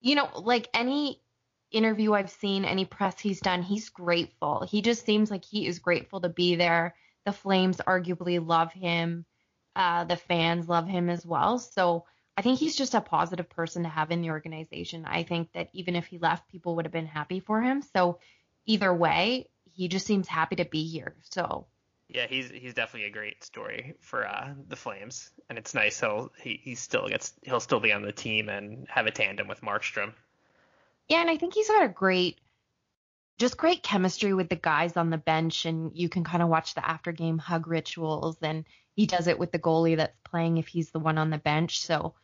you know, like any interview I've seen, any press he's done, he's grateful. He just seems like he is grateful to be there. The Flames arguably love him. Uh, the fans love him as well. So I think he's just a positive person to have in the organization. I think that even if he left, people would have been happy for him. So either way, he just seems happy to be here. So yeah, he's he's definitely a great story for uh, the Flames, and it's nice he'll he, he still gets he'll still be on the team and have a tandem with Markstrom. Yeah, and I think he's got a great just great chemistry with the guys on the bench and you can kind of watch the after game hug rituals and he does it with the goalie that's playing if he's the one on the bench. So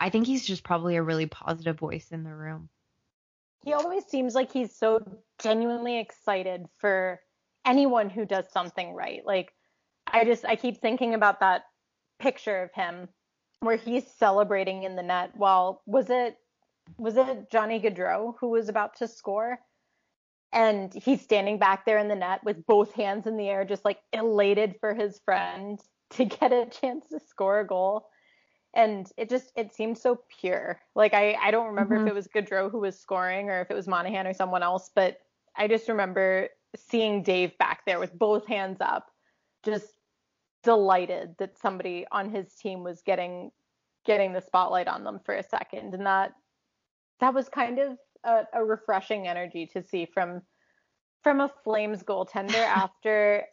I think he's just probably a really positive voice in the room. He always seems like he's so genuinely excited for anyone who does something right. Like I just I keep thinking about that picture of him where he's celebrating in the net while was it was it Johnny Gaudreau who was about to score? And he's standing back there in the net with both hands in the air, just like elated for his friend to get a chance to score a goal and it just it seemed so pure. Like I I don't remember mm-hmm. if it was Gaudreau who was scoring or if it was Monahan or someone else, but I just remember seeing Dave back there with both hands up, just delighted that somebody on his team was getting getting the spotlight on them for a second, and that that was kind of a, a refreshing energy to see from from a Flames goaltender after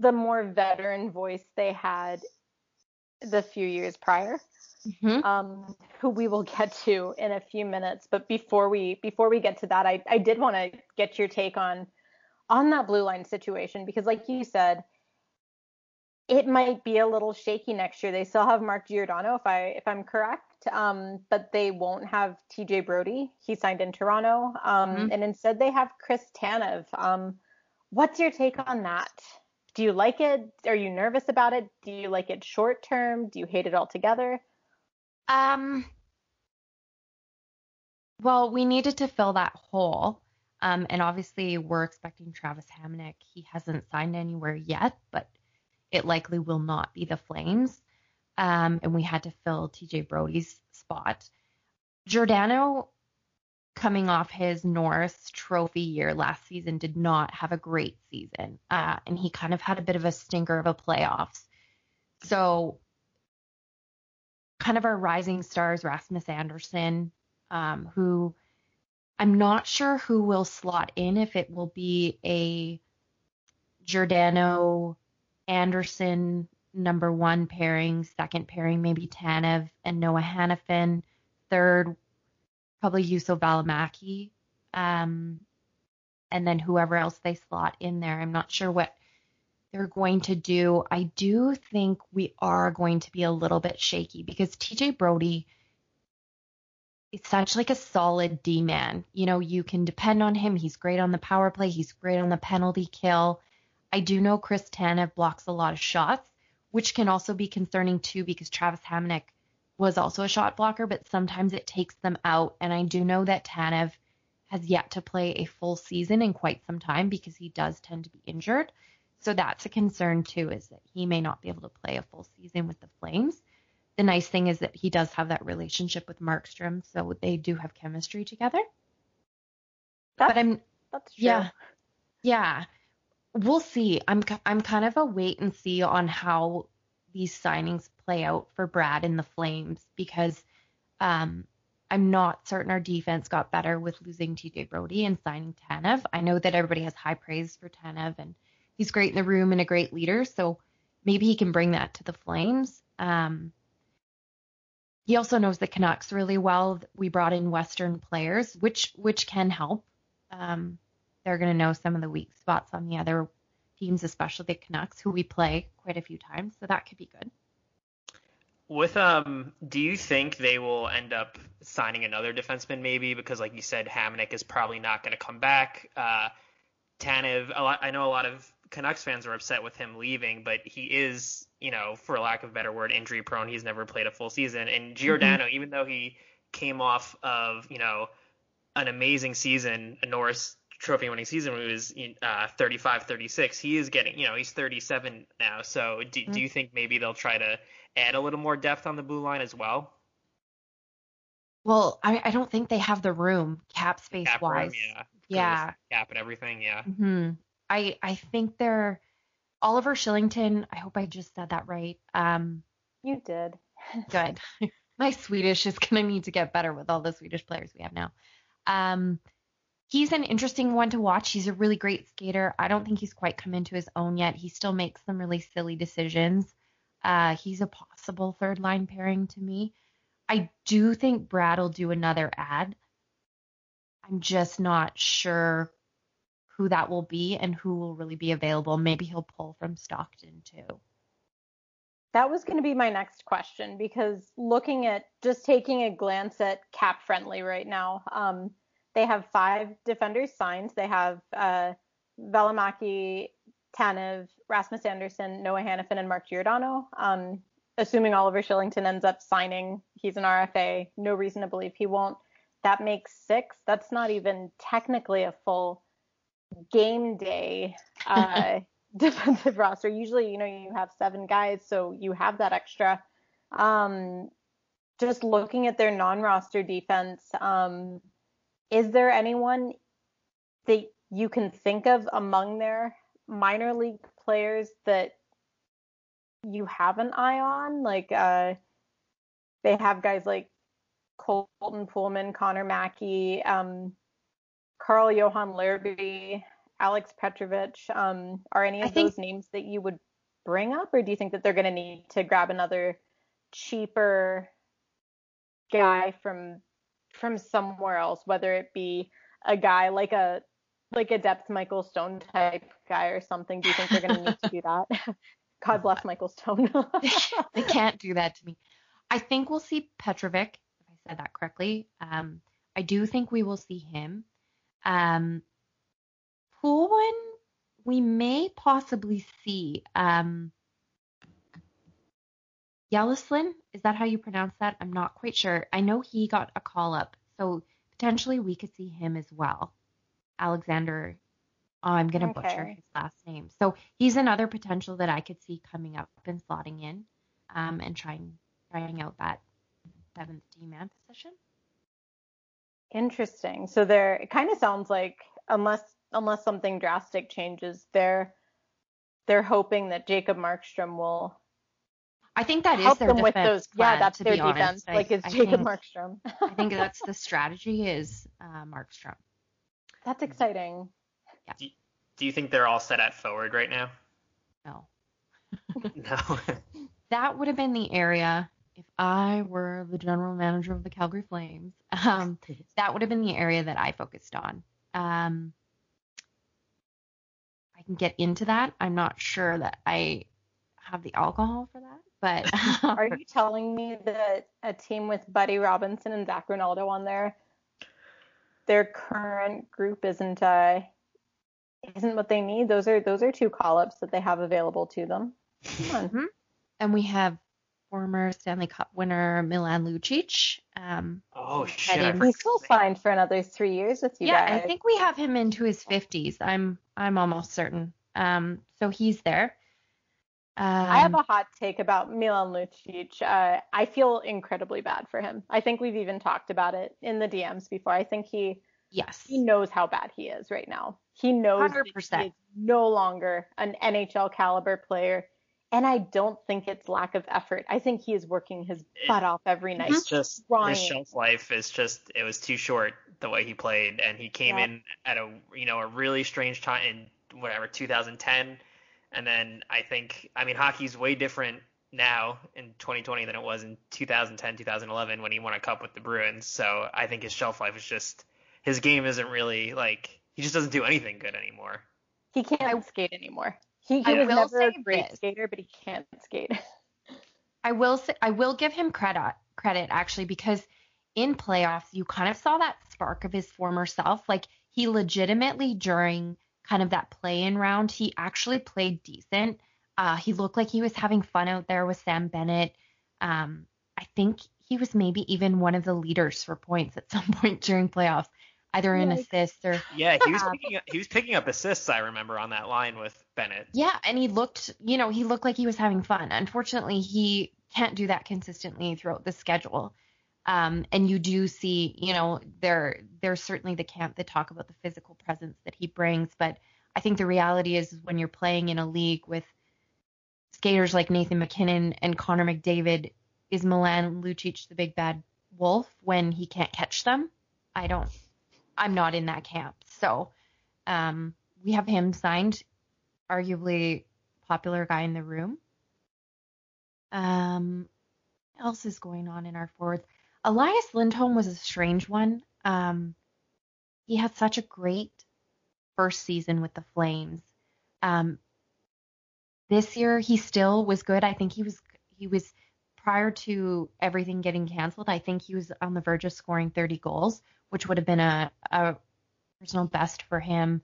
the more veteran voice they had the few years prior, mm-hmm. um, who we will get to in a few minutes. But before we before we get to that, I, I did want to get your take on on that blue line situation because, like you said, it might be a little shaky next year. They still have Mark Giordano, if I if I'm correct, um, but they won't have TJ Brodie. He signed in Toronto, um, mm-hmm. and instead they have Chris Tanev. Um, what's your take on that? Do you like it? Are you nervous about it? Do you like it short term? Do you hate it altogether? Um, well, we needed to fill that hole. Um, and obviously, we're expecting Travis Hamonic. He hasn't signed anywhere yet, but it likely will not be the Flames. Um, and we had to fill TJ Brodie's spot. Giordano coming off his Norris Trophy year last season, did not have a great season, uh, and he kind of had a bit of a stinker of a playoffs. So, kind of our rising stars, Rasmus Andersson, um, who I'm not sure who will slot in if it will be a Giordano Andersson number one pairing, second pairing, maybe Tanev and Noah Hanifin. Third, probably Juuso Valimaki. Um, and then whoever else they slot in there. I'm not sure what they're going to do. I do think we are going to be a little bit shaky because TJ Brodie is such like a solid D man. You know, you can depend on him. He's great on the power play. He's great on the penalty kill. I do know Chris Tanev blocks a lot of shots, which can also be concerning too because Travis Hamonic was also a shot blocker, but sometimes it takes them out. And I do know that Tanev has yet to play a full season in quite some time because he does tend to be injured. So that's a concern too, is that he may not be able to play a full season with the Flames. The nice thing is that he does have that relationship with Markstrom, so they do have chemistry together. That's, but I'm that's true. yeah, yeah we'll see. I'm I'm kind of a wait and see on how these signings play out for Brad and the Flames because um, I'm not certain our defense got better with losing TJ Brodie and signing Tanev. I know that everybody has high praise for Tanev and he's great in the room and a great leader, so maybe he can bring that to the Flames. Um, he also knows the Canucks really well. We brought in Western players, which which can help. Um, they're going to know some of the weak spots on the other teams, especially the Canucks, who we play quite a few times. So that could be good. With um, do you think they will end up signing another defenseman maybe because, like you said, Hamonic is probably not going to come back. Uh, Tanev, a lot, I know a lot of Canucks fans are upset with him leaving, but he is, you know, for lack of a better word, injury prone. He's never played a full season, and Giordano, mm-hmm. even though he came off of, you know, an amazing season, a Norris trophy winning season when he was uh, 35, 36. He is getting, you know, he's 37 now. So do, mm-hmm. do you think maybe they'll try to add a little more depth on the blue line as well? Well, I, I don't think they have the room cap space cap wise. Room, yeah. Yeah. Cap and everything. Yeah. Mm-hmm. I I think they're Oliver Kylington. I hope I just said that right. Um, you did. good. My Swedish is gonna need to get better with all the Swedish players we have now. Um, he's an interesting one to watch. He's a really great skater. I don't think he's quite come into his own yet. He still makes some really silly decisions. Uh, he's a possible third line pairing to me. I do think Brad will do another ad. I'm just not sure who that will be and who will really be available. Maybe he'll pull from Stockton too. That was going to be my next question because looking at just taking a glance at cap friendly right now, um, they have five defenders signed. They have uh, Valimaki, Tanev, Rasmus Andersson, Noah Hanifin, and Mark Giordano. Um, assuming Oliver Kylington ends up signing, he's an RFA. No reason to believe he won't. That makes six. That's not even technically a full game day uh, defensive roster. Usually, you know, you have seven guys, so you have that extra. Um, just looking at their non-roster defense, um, is there anyone that you can think of among their minor league players that you have an eye on? Like, uh, they have guys like Colton Poolman, Connor Mackey, um, Carl Johan Lerby, Alex Petrovic. Um, are any of those names that you would bring up, or do you think that they're going to need to grab another cheaper guy from from somewhere else, whether it be a guy like a like a depth Michael Stone type guy or something. Do you think they're going to need to do that? God bless Michael Stone. they can't do that to me. I think we'll see Petrovic, if I said that correctly. Um, I do think we will see him. Um, Poolman, we may possibly see. Um, Yelesin, is that how you pronounce that? I'm not quite sure. I know he got a call up, so potentially we could see him as well. Alexander, oh, I'm going to okay. butcher his last name. So he's another potential that I could see coming up and slotting in um, and trying trying out that seventh D man position. Interesting. So there, it kind of sounds like unless unless something drastic changes, they're they're hoping that Jacob Markstrom will I think that is their them with those. Plan, yeah, that's their defense. I, like it's I Jacob think, Markstrom. I think that's the strategy is uh, Markstrom. That's exciting. Yeah. Do, do you think they're all set at forward right now? No. no. that would have been the area if I were the general manager of the Calgary Flames. Um, that would have been the area that I focused on. Um, I can get into that. I'm not sure that I have the alcohol for that, but Are you telling me that a team with Buddy Robinson and Zac Rinaldo on there, their current group isn't uh, isn't what they need? Those are those are two call ups that they have available to them. Come on. Mhm. and we have former Stanley Cup winner Milan Lucic. Um, Oh shit! I in. forgot He's still signed for another three years with you guys. yeah, guys. I think we have him into his 50s. I'm I'm almost certain. Um, so he's there. Um, I have a hot take about Milan Lucic. Uh, I feel incredibly bad for him. I think we've even talked about it in the DMs before. I think he yes. he knows how bad he is right now. He knows that he 100%. is no longer an NHL caliber player. And I don't think it's lack of effort. I think he is working his butt off every night. It's just Trying. his shelf life is just it was too short the way he played, and he came Yeah. in at a you know a really strange time in whatever 2010, and then I think I mean hockey's way different now in 2020 than it was in 2010 2011 when he won a cup with the Bruins. So I think his shelf life is just his game isn't really like he just doesn't do anything good anymore. He can't skate anymore. He, he I was will never a great this. skater, but he can't skate. I will say I will give him credit uh, credit actually because in playoffs you kind of saw that spark of his former self. Like he legitimately during kind of that play-in round, he actually played decent. Uh, he looked like he was having fun out there with Sam Bennett. Um, I think he was maybe even one of the leaders for points at some point during playoffs, either in Yikes. assists or Yeah, he was Um, picking up, he was picking up assists. I remember on that line with Bennett. Yeah, and he looked, you know, he looked like he was having fun. Unfortunately, he can't do that consistently throughout the schedule. Um, and you do see, you know, there there's certainly the camp that talk about the physical presence that he brings, but I think the reality is when you're playing in a league with skaters like Nathan MacKinnon and Connor McDavid, is Milan Lucic the big bad wolf when he can't catch them? I don't. I'm not in that camp. So um, we have him signed arguably popular guy in the room. Um, what else is going on in our forwards? Elias Lindholm was a strange one. Um, he had such a great first season with the Flames. Um, this year he still was good. I think he was he was prior to everything getting canceled. I think he was on the verge of scoring 30 goals, which would have been a, a personal best for him.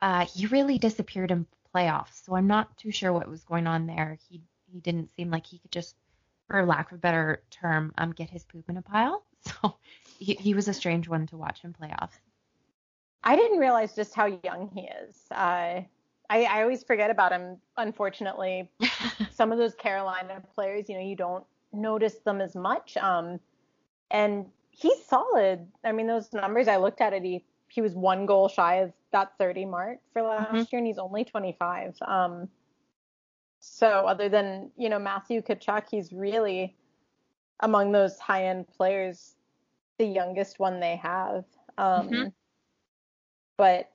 Uh, he really disappeared in playoffs, so I'm not too sure what was going on there. He he didn't seem like he could just, for lack of a better term, um, get his poop in a pile. So he, he was a strange one to watch in playoffs. I didn't realize just how young he is. Uh, I, I always forget about him, unfortunately. Some of those Carolina players, you know, you don't notice them as much. Um, and he's solid. I mean, those numbers I looked at it, he, he was one goal shy of that 30 mark for last Mhm. year, and he's only 25. Um, so other than, you know, Matthew Tkachuk, he's really among those high end players, the youngest one they have. Um, Mhm. But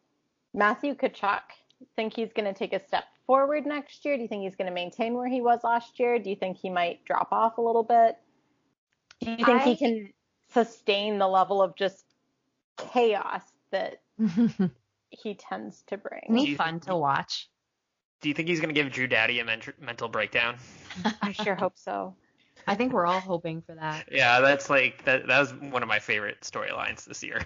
Matthew Tkachuk, think he's going to take a step forward next year? Do you think he's going to maintain where he was last year? Do you think he might drop off a little bit? Do you think I- he can sustain the level of just chaos that he tends to bring? Do fun to watch. Do you think he's going to give Drew Doughty a ment- mental breakdown? I sure hope so. I think we're all hoping for that. Yeah, that's like that. That was one of my favorite storylines this year.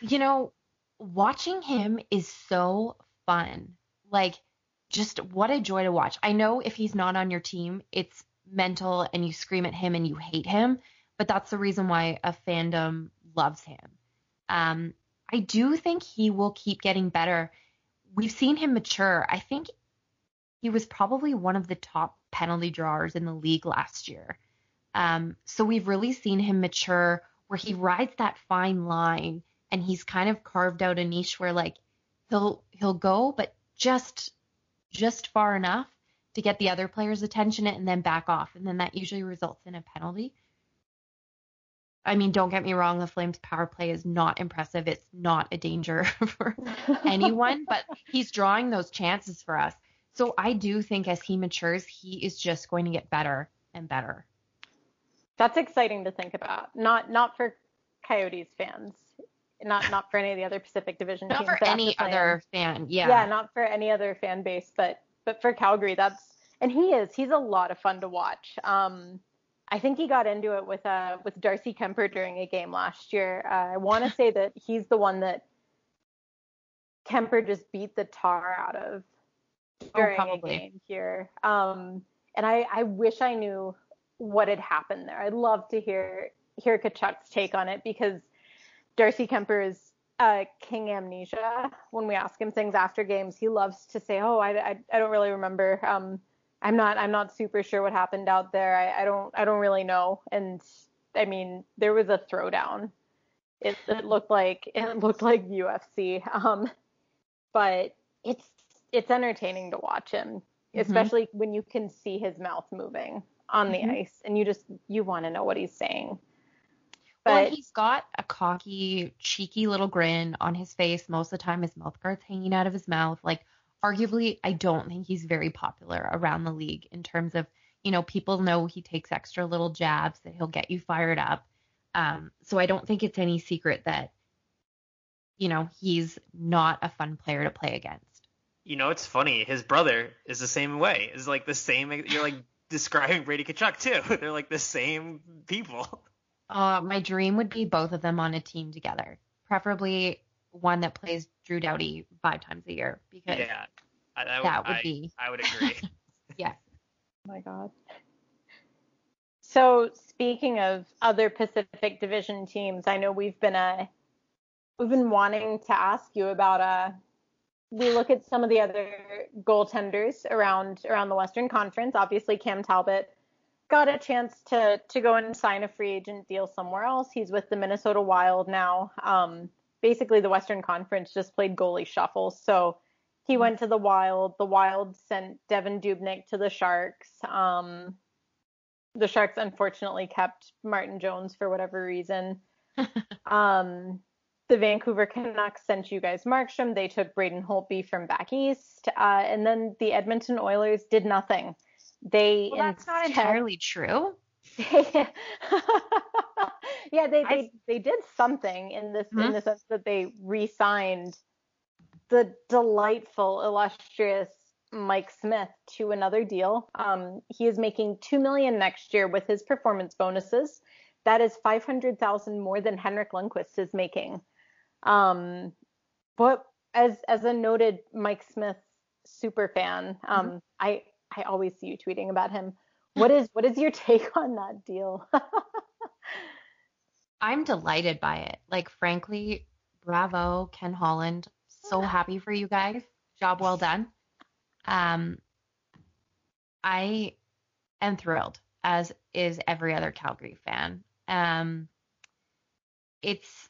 You know, watching him is so fun. Like, just what a joy to watch. I know if he's not on your team, it's mental and you scream at him and you hate him, but that's the reason why a fandom loves him. Um, I do think he will keep getting better. We've seen him mature. I think he was probably one of the top penalty drawers in the league last year. Um, so we've really seen him mature where he rides that fine line and he's kind of carved out a niche where like he'll he'll go but just just far enough to get the other player's attention and then back off and then that usually results in a penalty. I mean, don't get me wrong, the Flames power play is not impressive. It's not a danger for anyone, but he's drawing those chances for us. So I do think as he matures, he is just going to get better and better. That's exciting to think about. Not not for Coyotes fans, not not for any of the other Pacific Division not teams. for any other fan. Yeah. yeah, not for any other fan base, but but for Calgary, that's and he is he's a lot of fun to watch. Um, I think he got into it with uh with Darcy Kuemper during a game last year. Uh, I want to say that he's the one that Kuemper just beat the tar out of during a game here. Um, and I I wish I knew what had happened there. I'd love to hear hear Tkachuk's take on it because Darcy Kuemper is uh, king amnesia. When we ask him things after games, he loves to say, "Oh, I, I, I don't really remember. Um, I'm not I'm not super sure what happened out there. I, I don't I don't really know." And I mean, there was a throwdown. It, it looked like it looked like UFC. Um, but it's it's entertaining to watch him, especially when you can see his mouth moving on the Mhm. ice, and you just you want to know what he's saying. Well, But and he's got a cocky, cheeky little grin on his face most of the time. His mouth guard's hanging out of his mouth. Like, arguably, I don't think he's very popular around the league in terms of, you know, people know he takes extra little jabs that he'll get you fired up. Um, so I don't think it's any secret that, you know, he's not a fun player to play against. You know, it's funny. His brother is the same way. Is like the same. You're like describing Brady Tkachuk too. They're like the same people. Uh, my dream would be both of them on a team together, preferably one that plays Drew Doughty five times a year because Yeah, I, I, that would I, be I would agree. yeah. Oh my god. So speaking of other Pacific Division teams, I know we've been uh we've been wanting to ask you about uh we look at some of the other goaltenders around around the Western Conference. Obviously Cam Talbot got a chance to to go and sign a free agent deal somewhere else. He's with the Minnesota Wild now. Um basically the Western Conference just played goalie shuffle. So he went to the Wild. The Wild sent Devan Dubnyk to the Sharks. Um, the Sharks unfortunately kept Martin Jones for whatever reason. um, the Vancouver Canucks sent you guys Markstrom. They took Braden Holtby from back east. Uh, and then the Edmonton Oilers did nothing. They Well, that's not entirely true. yeah, they, they they did something in this in Mhm. the sense that they re-signed the delightful, illustrious Mike Smith to another deal. Um, he is making two million next year with his performance bonuses. That is five hundred thousand more than Henrik Lundqvist is making. Um, but as as a noted Mike Smith super fan, um, I I always see you tweeting about him. What is what is your take on that deal? I'm delighted by it. Like, frankly, bravo, Ken Holland. So happy for you guys. Job well done. Um, I am thrilled, as is every other Calgary fan. Um, it's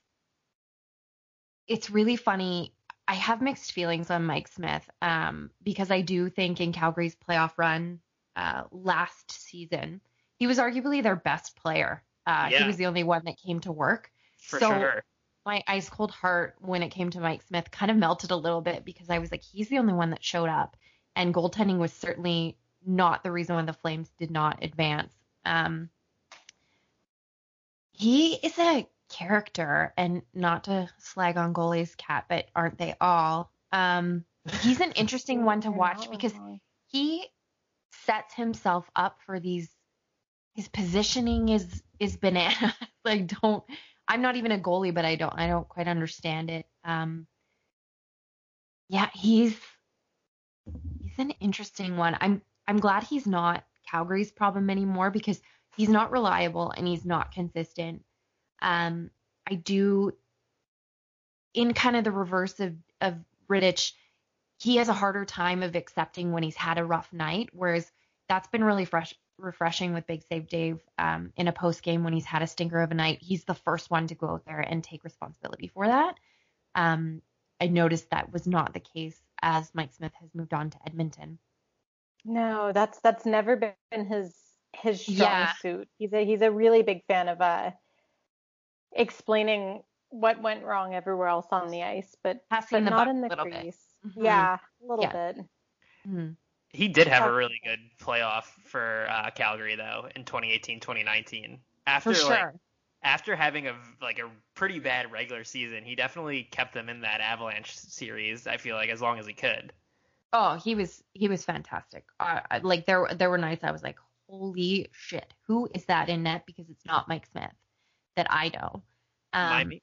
it's really funny. I have mixed feelings on Mike Smith um, because I do think in Calgary's playoff run uh, last season, he was arguably their best player. Uh, He was the only one that came to work. For so sure. my ice cold heart when it came to Mike Smith kind of melted a little bit because I was like, he's the only one that showed up, and goaltending was certainly not the reason why the Flames did not advance. Um, he is a character, and not to slag on goalies, cat, but aren't they all? Um, he's an interesting one to watch because he sets himself up for these his positioning is is banana like don't i'm not even a goalie but i don't i don't quite understand it. Um yeah he's he's an interesting one. I'm i'm glad he's not calgary's problem anymore because he's not reliable and he's not consistent. Um i do in kind of the reverse of of Rittich, he has a harder time of accepting when he's had a rough night, whereas that's been really fresh, refreshing with Big Save Dave um, in a post game when he's had a stinker of a night. He's the first one to go out there and take responsibility for that. Um, I noticed that was not the case as Mike Smith has moved on to Edmonton. No, that's that's never been his his strong Yeah. suit. He's a he's a really big fan of uh explaining what went wrong everywhere else on the ice, but Passing but not in the crease. bit. Crease. Mhm. Yeah, a little Yeah. bit. Mhm. He did have a really good playoff for uh, Calgary though in 2018-2019. After For sure. like after having a like a pretty bad regular season, he definitely kept them in that Avalanche series. I feel like as long as he could. Oh, he was he was fantastic. Uh, like there there were nights I was like, holy shit, who is that in net? Because it's not Mike Smith that I know. Um, ma-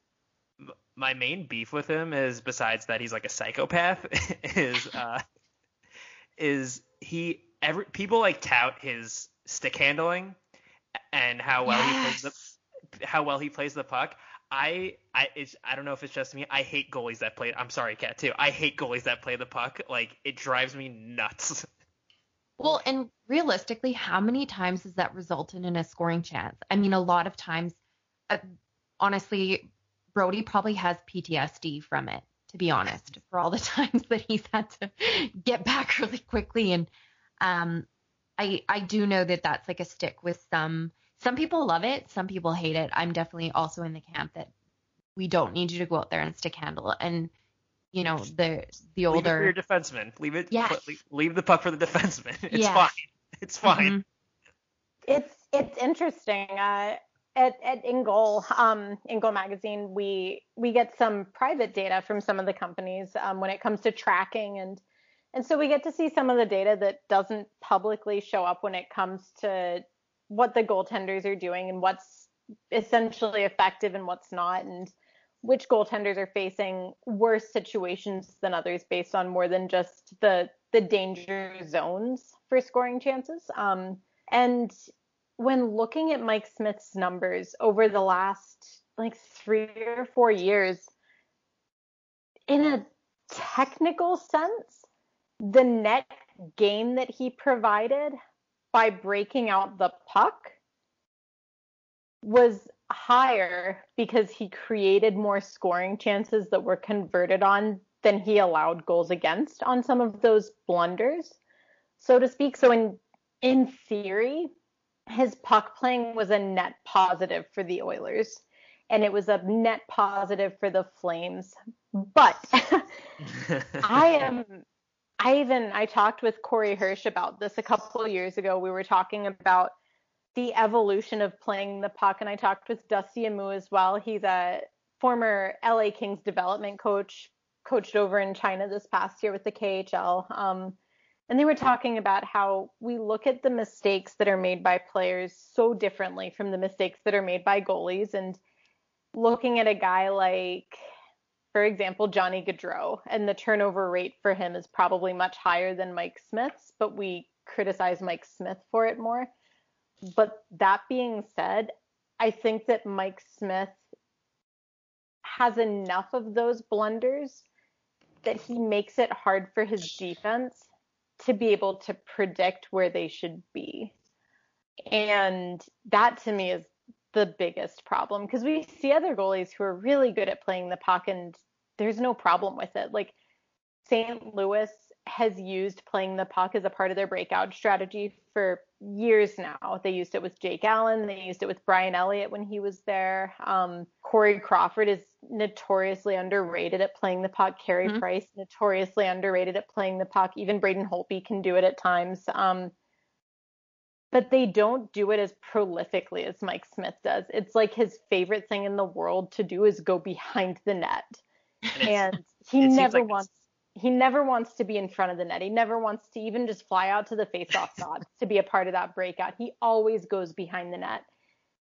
my main beef with him is besides that he's like a psychopath is uh is he every people like tout his stick handling and how well he plays the how well he plays the puck. I I it's I don't know if it's just me. I hate goalies that play. I'm sorry, Kat too. I hate goalies that play the puck. Like it drives me nuts. Well, and realistically, how many times has that resulted in a scoring chance? I mean, a lot of times. Uh, honestly, Brodie probably has PTSD from it. To be honest, for all the times that he's had to get back really quickly, and um, I I do know that that's like a stick with some. Some people love it, some people hate it. I'm definitely also in the camp that we don't need you to go out there and stick handle it. And you know the the Leave it for older your defenseman. Leave it. Yes. leave, leave the puck for the defenseman. It's Yes. fine. It's fine. Mhm. It's it's interesting. Uh, at at in goal, um, InGoal magazine, we we get some private data from some of the companies um, when it comes to tracking and and so we get to see some of the data that doesn't publicly show up when it comes to what the goaltenders are doing and what's essentially effective and what's not and which goaltenders are facing worse situations than others based on more than just the the danger zones for scoring chances. Um, and when looking at Mike Smith's numbers over the last like three or four years, in a technical sense, the net gain that he provided by breaking out the puck was higher because he created more scoring chances that were converted on than he allowed goals against on some of those blunders, so to speak. So in in theory, his puck playing was a net positive for the Oilers, and it was a net positive for the Flames. But I am. I even I talked with Corey Hirsch about this a couple of years ago. We were talking about the evolution of playing the puck, and I talked with Dusty Imoo as well. He's a former LA Kings development coach, coached over in China this past year with the KHL. Um, and they were talking about how we look at the mistakes that are made by players so differently from the mistakes that are made by goalies, and looking at a guy like for example, Johnny Gaudreau, and the turnover rate for him is probably much higher than Mike Smith's, but we criticize Mike Smith for it more. But that being said, I think that Mike Smith has enough of those blunders that he makes it hard for his defense to be able to predict where they should be. And that to me is the biggest problem because we see other goalies who are really good at playing the puck and there's no problem with it. Like St. Louis has used playing the puck as a part of their breakout strategy for years now. They used it with Jake Allen. They used it with Brian Elliott when he was there. Um, Corey Crawford is notoriously underrated at playing the puck. Carey Mhm. Price notoriously underrated at playing the puck. Even Braden Holtby can do it at times. Um, but they don't do it as prolifically as Mike Smith does. It's like his favorite thing in the world to do is go behind the net. it's- And he never like wants he never wants to be in front of the net. He never wants to even just fly out to the faceoff dot to be a part of that breakout. He always goes behind the net.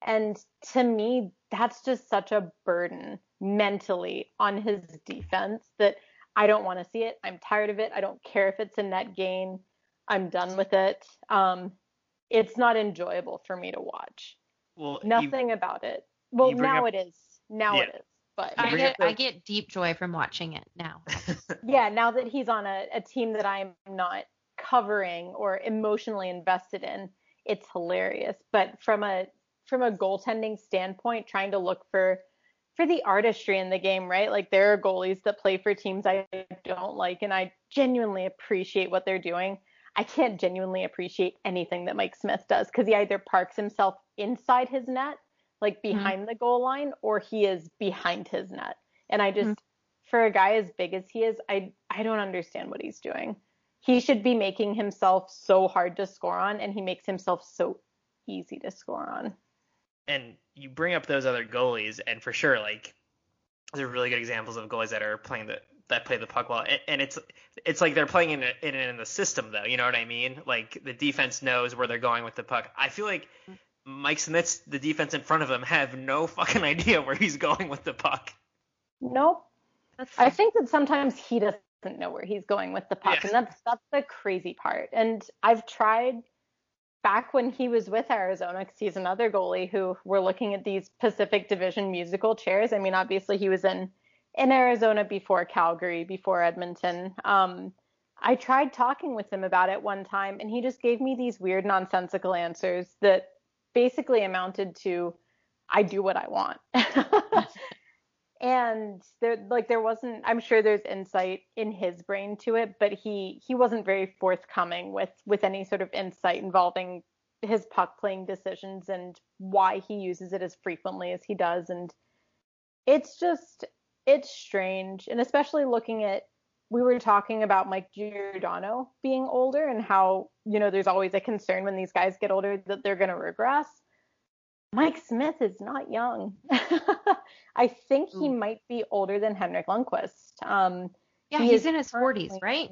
And to me, that's just such a burden mentally on his defense that I don't want to see it. I'm tired of it. I don't care if it's a net gain. I'm done with it. Um, it's not enjoyable for me to watch. well, you- Nothing about it. Well, now up- it is. Now Yeah. it is. But I get up I get deep joy from watching it now. yeah, now that he's on a, a team that I'm not covering or emotionally invested in, it's hilarious. But from a from a goaltending standpoint, trying to look for for the artistry in the game, right? Like there are goalies that play for teams I don't like and I genuinely appreciate what they're doing. I can't genuinely appreciate anything that Mike Smith does because he either parks himself inside his net, like mm-hmm. behind the goal line, or he is behind his net. And I mm-hmm. just, for a guy as big as he is, I I don't understand what he's doing. he should be making himself so hard to score on, and he makes himself so easy to score on. And you bring up those other goalies, and for sure, like they're really good examples of goalies that are playing the that play the puck well, and it's it's like they're playing in in, in the system though. You know what I mean? Like the defense knows where they're going with the puck. I feel like mm-hmm. Mike Smith's the defense in front of him have no fucking idea where he's going with the puck. Nope. I think that sometimes he doesn't know where he's going with the puck, and that's that's the crazy part. And I've tried back when he was with Arizona, because he's another goalie who we're looking at these Pacific Division musical chairs. I mean, obviously he was in in Arizona before Calgary, before Edmonton. Um, I tried talking with him about it one time, and he just gave me these weird, nonsensical answers that basically amounted to, "I do what I want." and there, like, there wasn't. I'm sure there's insight in his brain to it, but he he wasn't very forthcoming with with any sort of insight involving his puck playing decisions and why he uses it as frequently as he does, and it's just it's strange, and especially looking at we were talking about Mike Giordano being older and how you know there's always a concern when these guys get older that they're going to regress. Mike Smith is not young. I think he might be older than Henrik Lundqvist. Um, yeah, he he's in his 40s, right?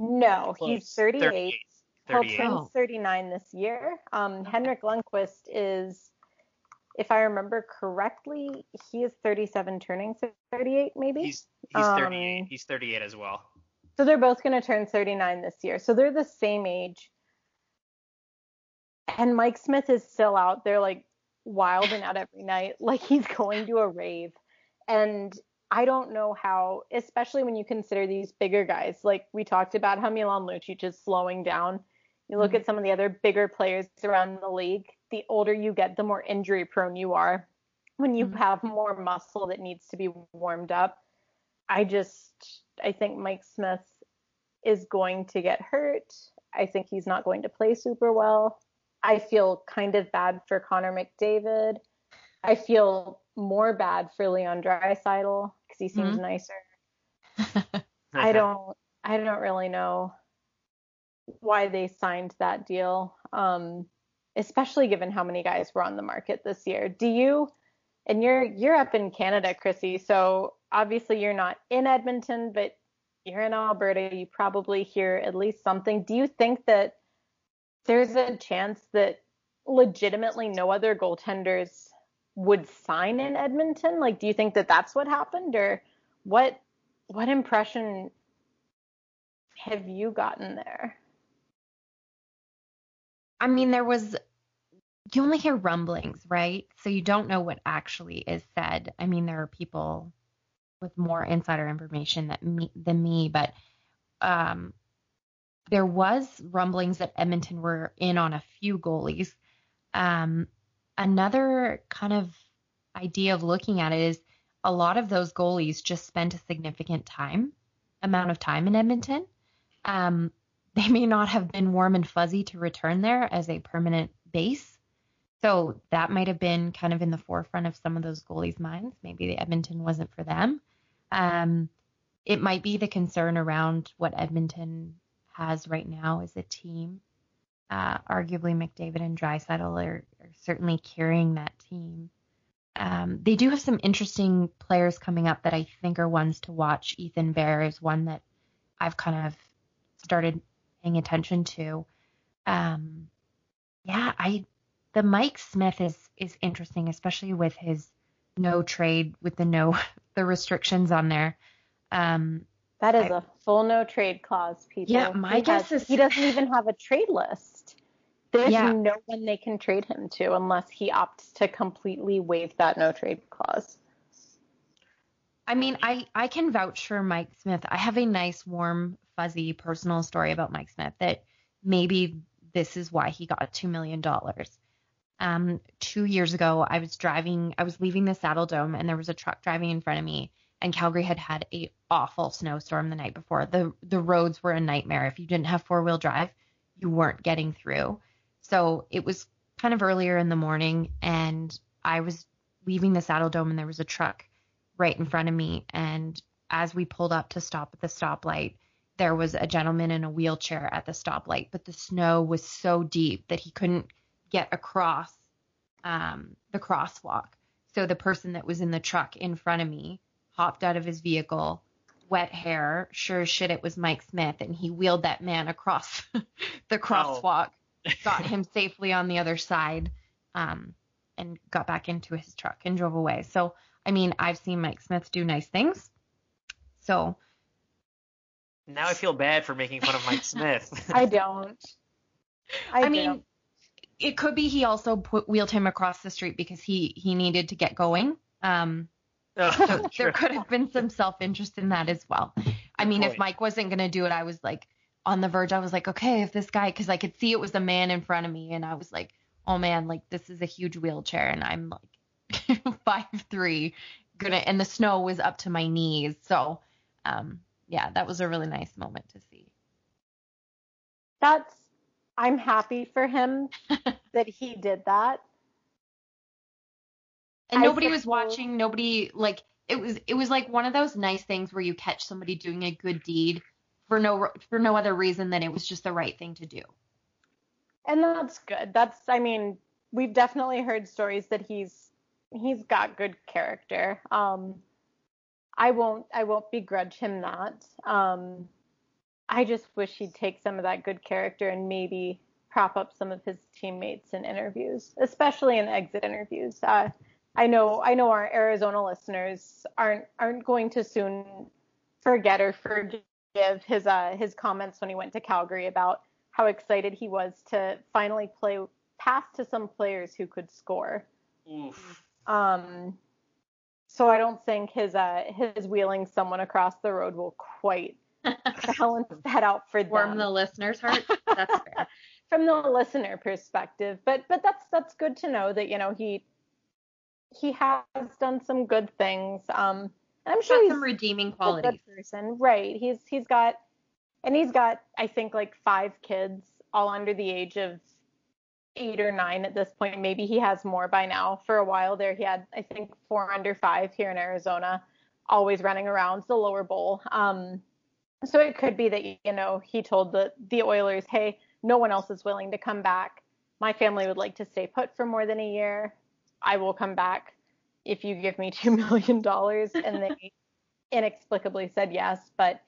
No, Close. he's 38. 38. He'll turn 39 this year. Um, okay. Henrik Lundqvist is if I remember correctly, he is 37, turning 38, maybe. He's he's um, 38. He's 38 as well. So they're both going to turn 39 this year. So they're the same age. And Mike Smith is still out there, like wild and out every night, like he's going to a rave. And I don't know how, especially when you consider these bigger guys. Like we talked about how Milan Lucic is slowing down. You look mm-hmm. at some of the other bigger players around the league the older you get, the more injury prone you are. When you mm-hmm. have more muscle that needs to be warmed up, I just I think Mike Smith is going to get hurt. I think he's not going to play super well. I feel kind of bad for Connor McDavid. I feel more bad for Leon Draisaitl because he seems mm-hmm. nicer. I don't I don't really know why they signed that deal. Um, especially given how many guys were on the market this year. Do you and you're you're up in Canada, Chrissy, so obviously you're not in Edmonton, but you're in Alberta, you probably hear at least something. Do you think that there's a chance that legitimately no other goaltenders would sign in Edmonton? Like do you think that that's what happened or what what impression have you gotten there? I mean, there was you only hear rumblings, right? So you don't know what actually is said. I mean, there are people with more insider information that me, than me, but um, there was rumblings that Edmonton were in on a few goalies. Um, another kind of idea of looking at it is a lot of those goalies just spent a significant time amount of time in Edmonton. Um, they may not have been warm and fuzzy to return there as a permanent base so that might have been kind of in the forefront of some of those goalies' minds. Maybe the Edmonton wasn't for them. Um, it might be the concern around what Edmonton has right now as a team. Uh, arguably, McDavid and Draisaitl are, are certainly carrying that team. Um, they do have some interesting players coming up that I think are ones to watch. Ethan Bear is one that I've kind of started paying attention to. Um, yeah, I the Mike Smith is is interesting, especially with his no trade with the no the restrictions on there. Um, that is I, a full no trade clause, people. Yeah, my he guess has, is he doesn't even have a trade list. There's yeah. no one they can trade him to unless he opts to completely waive that no trade clause. I mean, I I can vouch for Mike Smith. I have a nice, warm, fuzzy personal story about Mike Smith that maybe this is why he got two million dollars um, two years ago, I was driving, I was leaving the Saddledome, and there was a truck driving in front of me. And Calgary had had a awful snowstorm the night before. the The roads were a nightmare. If you didn't have four wheel drive, you weren't getting through. So it was kind of earlier in the morning, and I was leaving the Saddledome, and there was a truck right in front of me. And as we pulled up to stop at the stoplight, there was a gentleman in a wheelchair at the stoplight, but the snow was so deep that he couldn't get across um, the crosswalk. So the person that was in the truck in front of me hopped out of his vehicle, wet hair, sure as shit it was Mike Smith, and he wheeled that man across the crosswalk, oh. got him safely on the other side, um, and got back into his truck and drove away. So I mean, I've seen Mike Smith do nice things. So now I feel bad for making fun of Mike Smith. I don't. I, I mean, it could be he also put, wheeled him across the street because he he needed to get going. Um, oh, so there could have been some self interest in that as well. I mean, if Mike wasn't gonna do it, I was like on the verge. I was like, okay, if this guy, because I could see it was a man in front of me, and I was like, oh man, like this is a huge wheelchair, and I'm like five three, gonna, and the snow was up to my knees, so um, yeah, that was a really nice moment to see. That's I'm happy for him that he did that. And nobody was watching, nobody like it was it was like one of those nice things where you catch somebody doing a good deed for no for no other reason than it was just the right thing to do. And that's good. That's I mean, we've definitely heard stories that he's he's got good character. Um I won't I won't begrudge him that. Um I just wish he'd take some of that good character and maybe prop up some of his teammates in interviews, especially in exit interviews. Uh, I know I know our Arizona listeners aren't aren't going to soon forget or forgive his uh, his comments when he went to Calgary about how excited he was to finally play pass to some players who could score. Oof. Um, so I don't think his uh, his wheeling someone across the road will quite balance that out for them. Warm the listener's heart. That's fair. From the listener perspective, but but that's that's good to know that you know he he has done some good things. Um, and I'm sure he's some redeeming qualities. Person, right? He's he's got, and he's got I think like five kids, all under the age of eight or nine at this point. Maybe he has more by now. For a while there, he had I think four under five here in Arizona, always running around the lower bowl. Um, so it could be that you know he told the the Oilers, hey, no one else is willing to come back. My family would like to stay put for more than a year. I will come back if you give me two million dollars. And they inexplicably said yes. But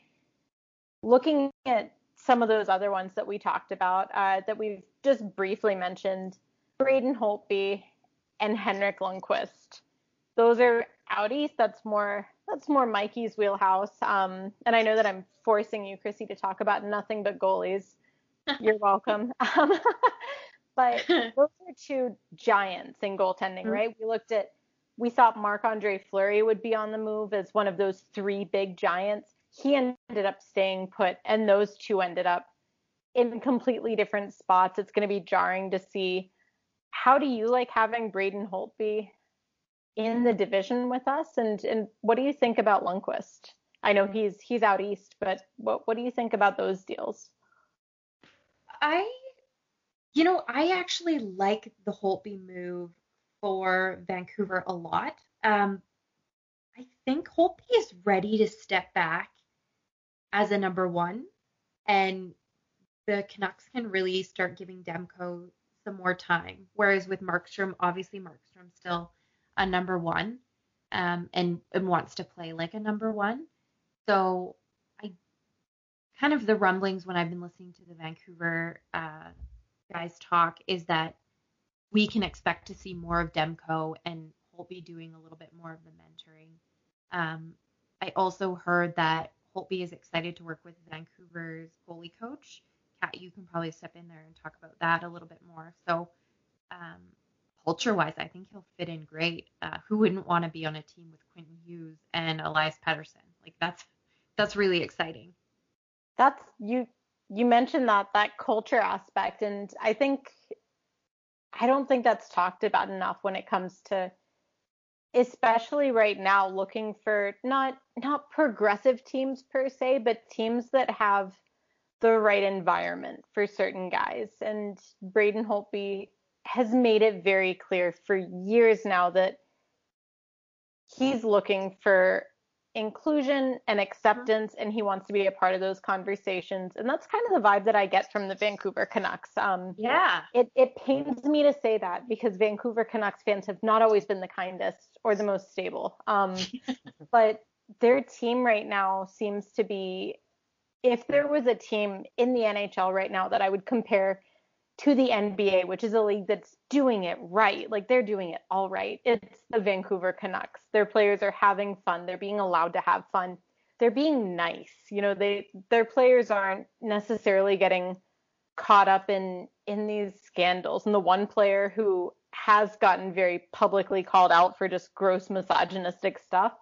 looking at some of those other ones that we talked about, uh, that we've just briefly mentioned, Braden Holtby and Henrik Lundqvist. Those are out east. That's more that's more Mikey's wheelhouse. Um, and I know that I'm forcing you, Chrissy, to talk about nothing but goalies. You're welcome. Um, but those are two giants in goaltending, mm-hmm. right? We looked at, we thought Marc Andre Fleury would be on the move as one of those three big giants. He ended up staying put, and those two ended up in completely different spots. It's going to be jarring to see. How do you like having Braden Holtby in the division with us? And and what do you think about Lundqvist? I know he's he's out east, but what what do you think about those deals? I you know, I actually like the Holtby move for Vancouver a lot. Um, I think Holtby is ready to step back as a number one, and the Canucks can really start giving Demko some more time. Whereas with Markstrom, obviously Markstrom's still a number one um, and, and wants to play like a number one. So I kind of the rumblings when I've been listening to the Vancouver uh, guys talk is that we can expect to see more of Demko and Holtby doing a little bit more of the mentoring. Um, I also heard that Holtby is excited to work with Vancouver's goalie coach. Kat, you can probably step in there and talk about that a little bit more. So, um, culture wise, I think he'll fit in great. Uh, who wouldn't want to be on a team with Quentin Hughes and Elias Pettersson? Like that's that's really exciting. That's you you mentioned that that culture aspect and I think I don't think that's talked about enough when it comes to especially right now looking for not not progressive teams per se but teams that have the right environment for certain guys. And Braden Holtby has made it very clear for years now that he's looking for inclusion and acceptance and he wants to be a part of those conversations. And that's kind of the vibe that i get from the vancouver canucks. Um, Yeah. it, it pains me to say that because vancouver canucks fans have not always been the kindest or the most stable. Um, but their team right now seems to be if there was a team in the nhl right now that i would compare to the NBA, which is a league that's doing it right. Like they're doing it all right. It's the Vancouver Canucks. Their players are having fun. They're being allowed to have fun. They're being nice. You know, they their players aren't necessarily getting caught up in in these scandals. And the one player who has gotten very publicly called out for just gross misogynistic stuff,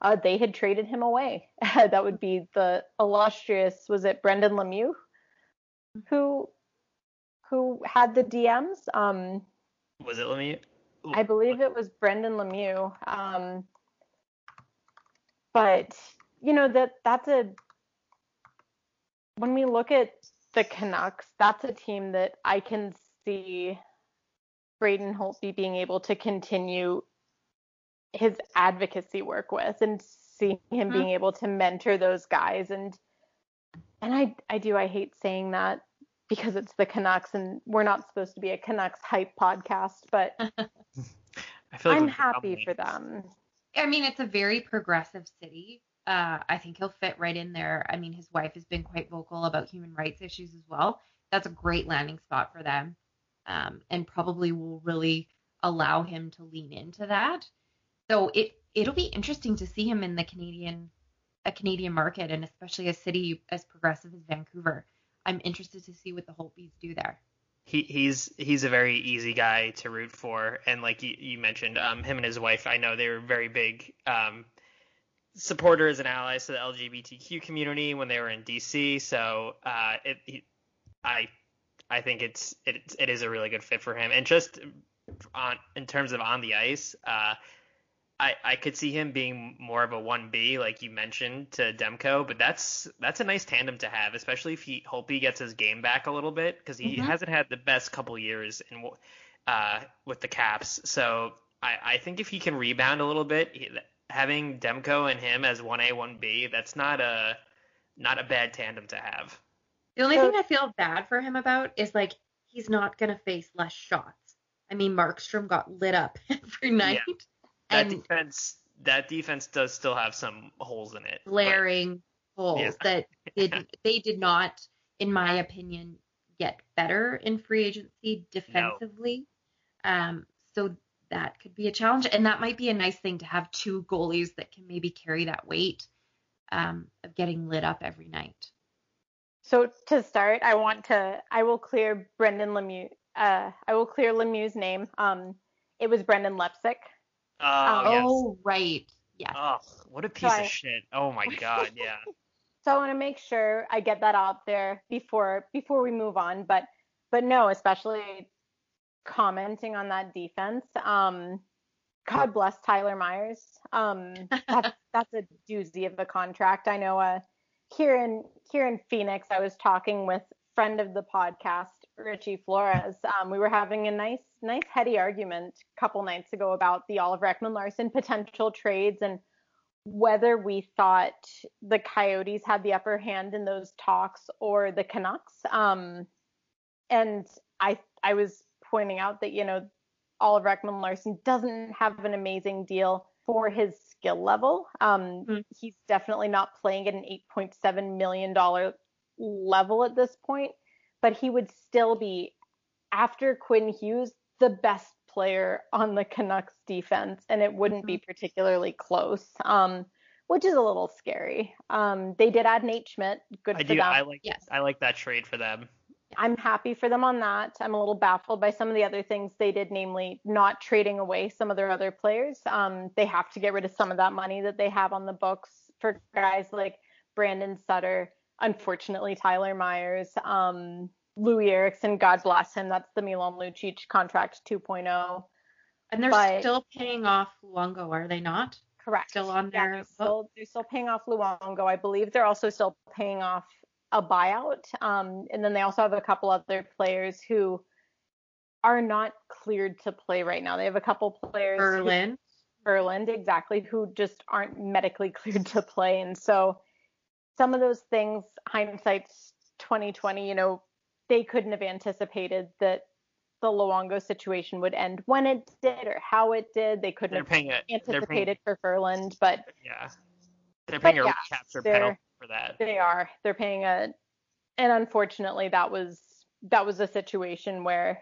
uh, they had traded him away. that would be the illustrious, was it Brendan Lemieux? Who who had the DMs. Um, Was it Lemieux? I believe it was Brendan Lemieux. Um, but you know that that's a when we look at the Canucks, that's a team that I can see Braden Holtby being able to continue his advocacy work with and see him being able to mentor those guys and and I I do I hate saying that because it's the Canucks and we're not supposed to be a Canucks hype podcast, but I feel like I'm happy for them. I mean, it's a very progressive city. Uh, I think he'll fit right in there. I mean, his wife has been quite vocal about human rights issues as well. That's a great landing spot for them, um, and probably will really allow him to lean into that. So it it'll be interesting to see him in the Canadian a Canadian market, and especially a city as progressive as Vancouver. I'm interested to see what the Holtbys do there. he he's he's a very easy guy to root for. And like you, you mentioned um him and his wife i know they were very big um supporters and allies to the lgbtq community when they were in dc so uh it he, i i think it's it, it is a really good fit for him. And just on in terms of on the ice uh I, I could see him being more of a 1B, like you mentioned, to Demko, but that's that's a nice tandem to have, especially if he hope he gets his game back a little bit because he Mhm. hasn't had the best couple years in uh, with the Caps. So I, I think if he can rebound a little bit, he, having Demko and him as 1A 1B, that's not a not a bad tandem to have. The only So- thing I feel bad for him about is like he's not gonna face less shots. I mean, Markstrom got lit up every night, That and defense that defense does still have some holes in it. but- glaring holes Yeah. that did they did not, in my opinion, get better in free agency defensively. Um, so that could be a challenge, and that might be a nice thing to have two goalies that can maybe carry that weight um, of getting lit up every night. So to start, I want to I will clear Brendan Lemieux. Uh, I will clear Lemieux's name. Um, it was Brendan Leipsic. Oh, yes. oh, right. Yes. Oh, what a piece Sorry. of shit. Oh my god, yeah. So I want to make sure I get that out there before before we move on. But but no, especially commenting on that defense. Um, God bless Tyler Myers. Um, that's that's a doozy of a contract. I know. Uh, here in here in Phoenix, I was talking with friend of the podcast, Richie Flores. Um, we were having a nice nice heady argument a couple nights ago about the Oliver Ekman-Larsson potential trades and whether we thought the Coyotes had the upper hand in those talks or the Canucks. Um, and I I was pointing out that you know Oliver Ekman-Larsson doesn't have an amazing deal for his skill level. Um, Mhm. He's definitely not playing at an 8.7 million dollar level at this point, but he would still be after Quinn Hughes the best player on the Canucks defense, and it wouldn't be particularly close. Um, which is a little scary. Um, they did add Nate Schmidt. Good I for do them. I like Yes. I like that trade for them. I'm happy for them on that. I'm a little baffled by some of the other things they did, namely not trading away some of their other players. Um, they have to get rid of some of that money that they have on the books for guys like Brandon Sutter, unfortunately Tyler Myers, um, Loui Eriksson, God bless him. That's the Milan Lucic contract 2.0. And they're But- still paying off Luongo, are they not? Correct. Still on Yeah, they're still, they're still paying off Luongo. I believe they're also still paying off a buyout. Um, and then they also have a couple other players who are not cleared to play right now. They have a couple players. who- Ferland. Exactly, who just aren't medically cleared to play. And so some of those things, hindsight's 2020, you know, they couldn't have anticipated that the Luongo situation would end when it did or how it did. They couldn't They're have it. anticipated paying, for Ferland, but yeah. They're paying a yeah, recapture penalty for that. they are. They're paying a, and unfortunately, that was that was a situation where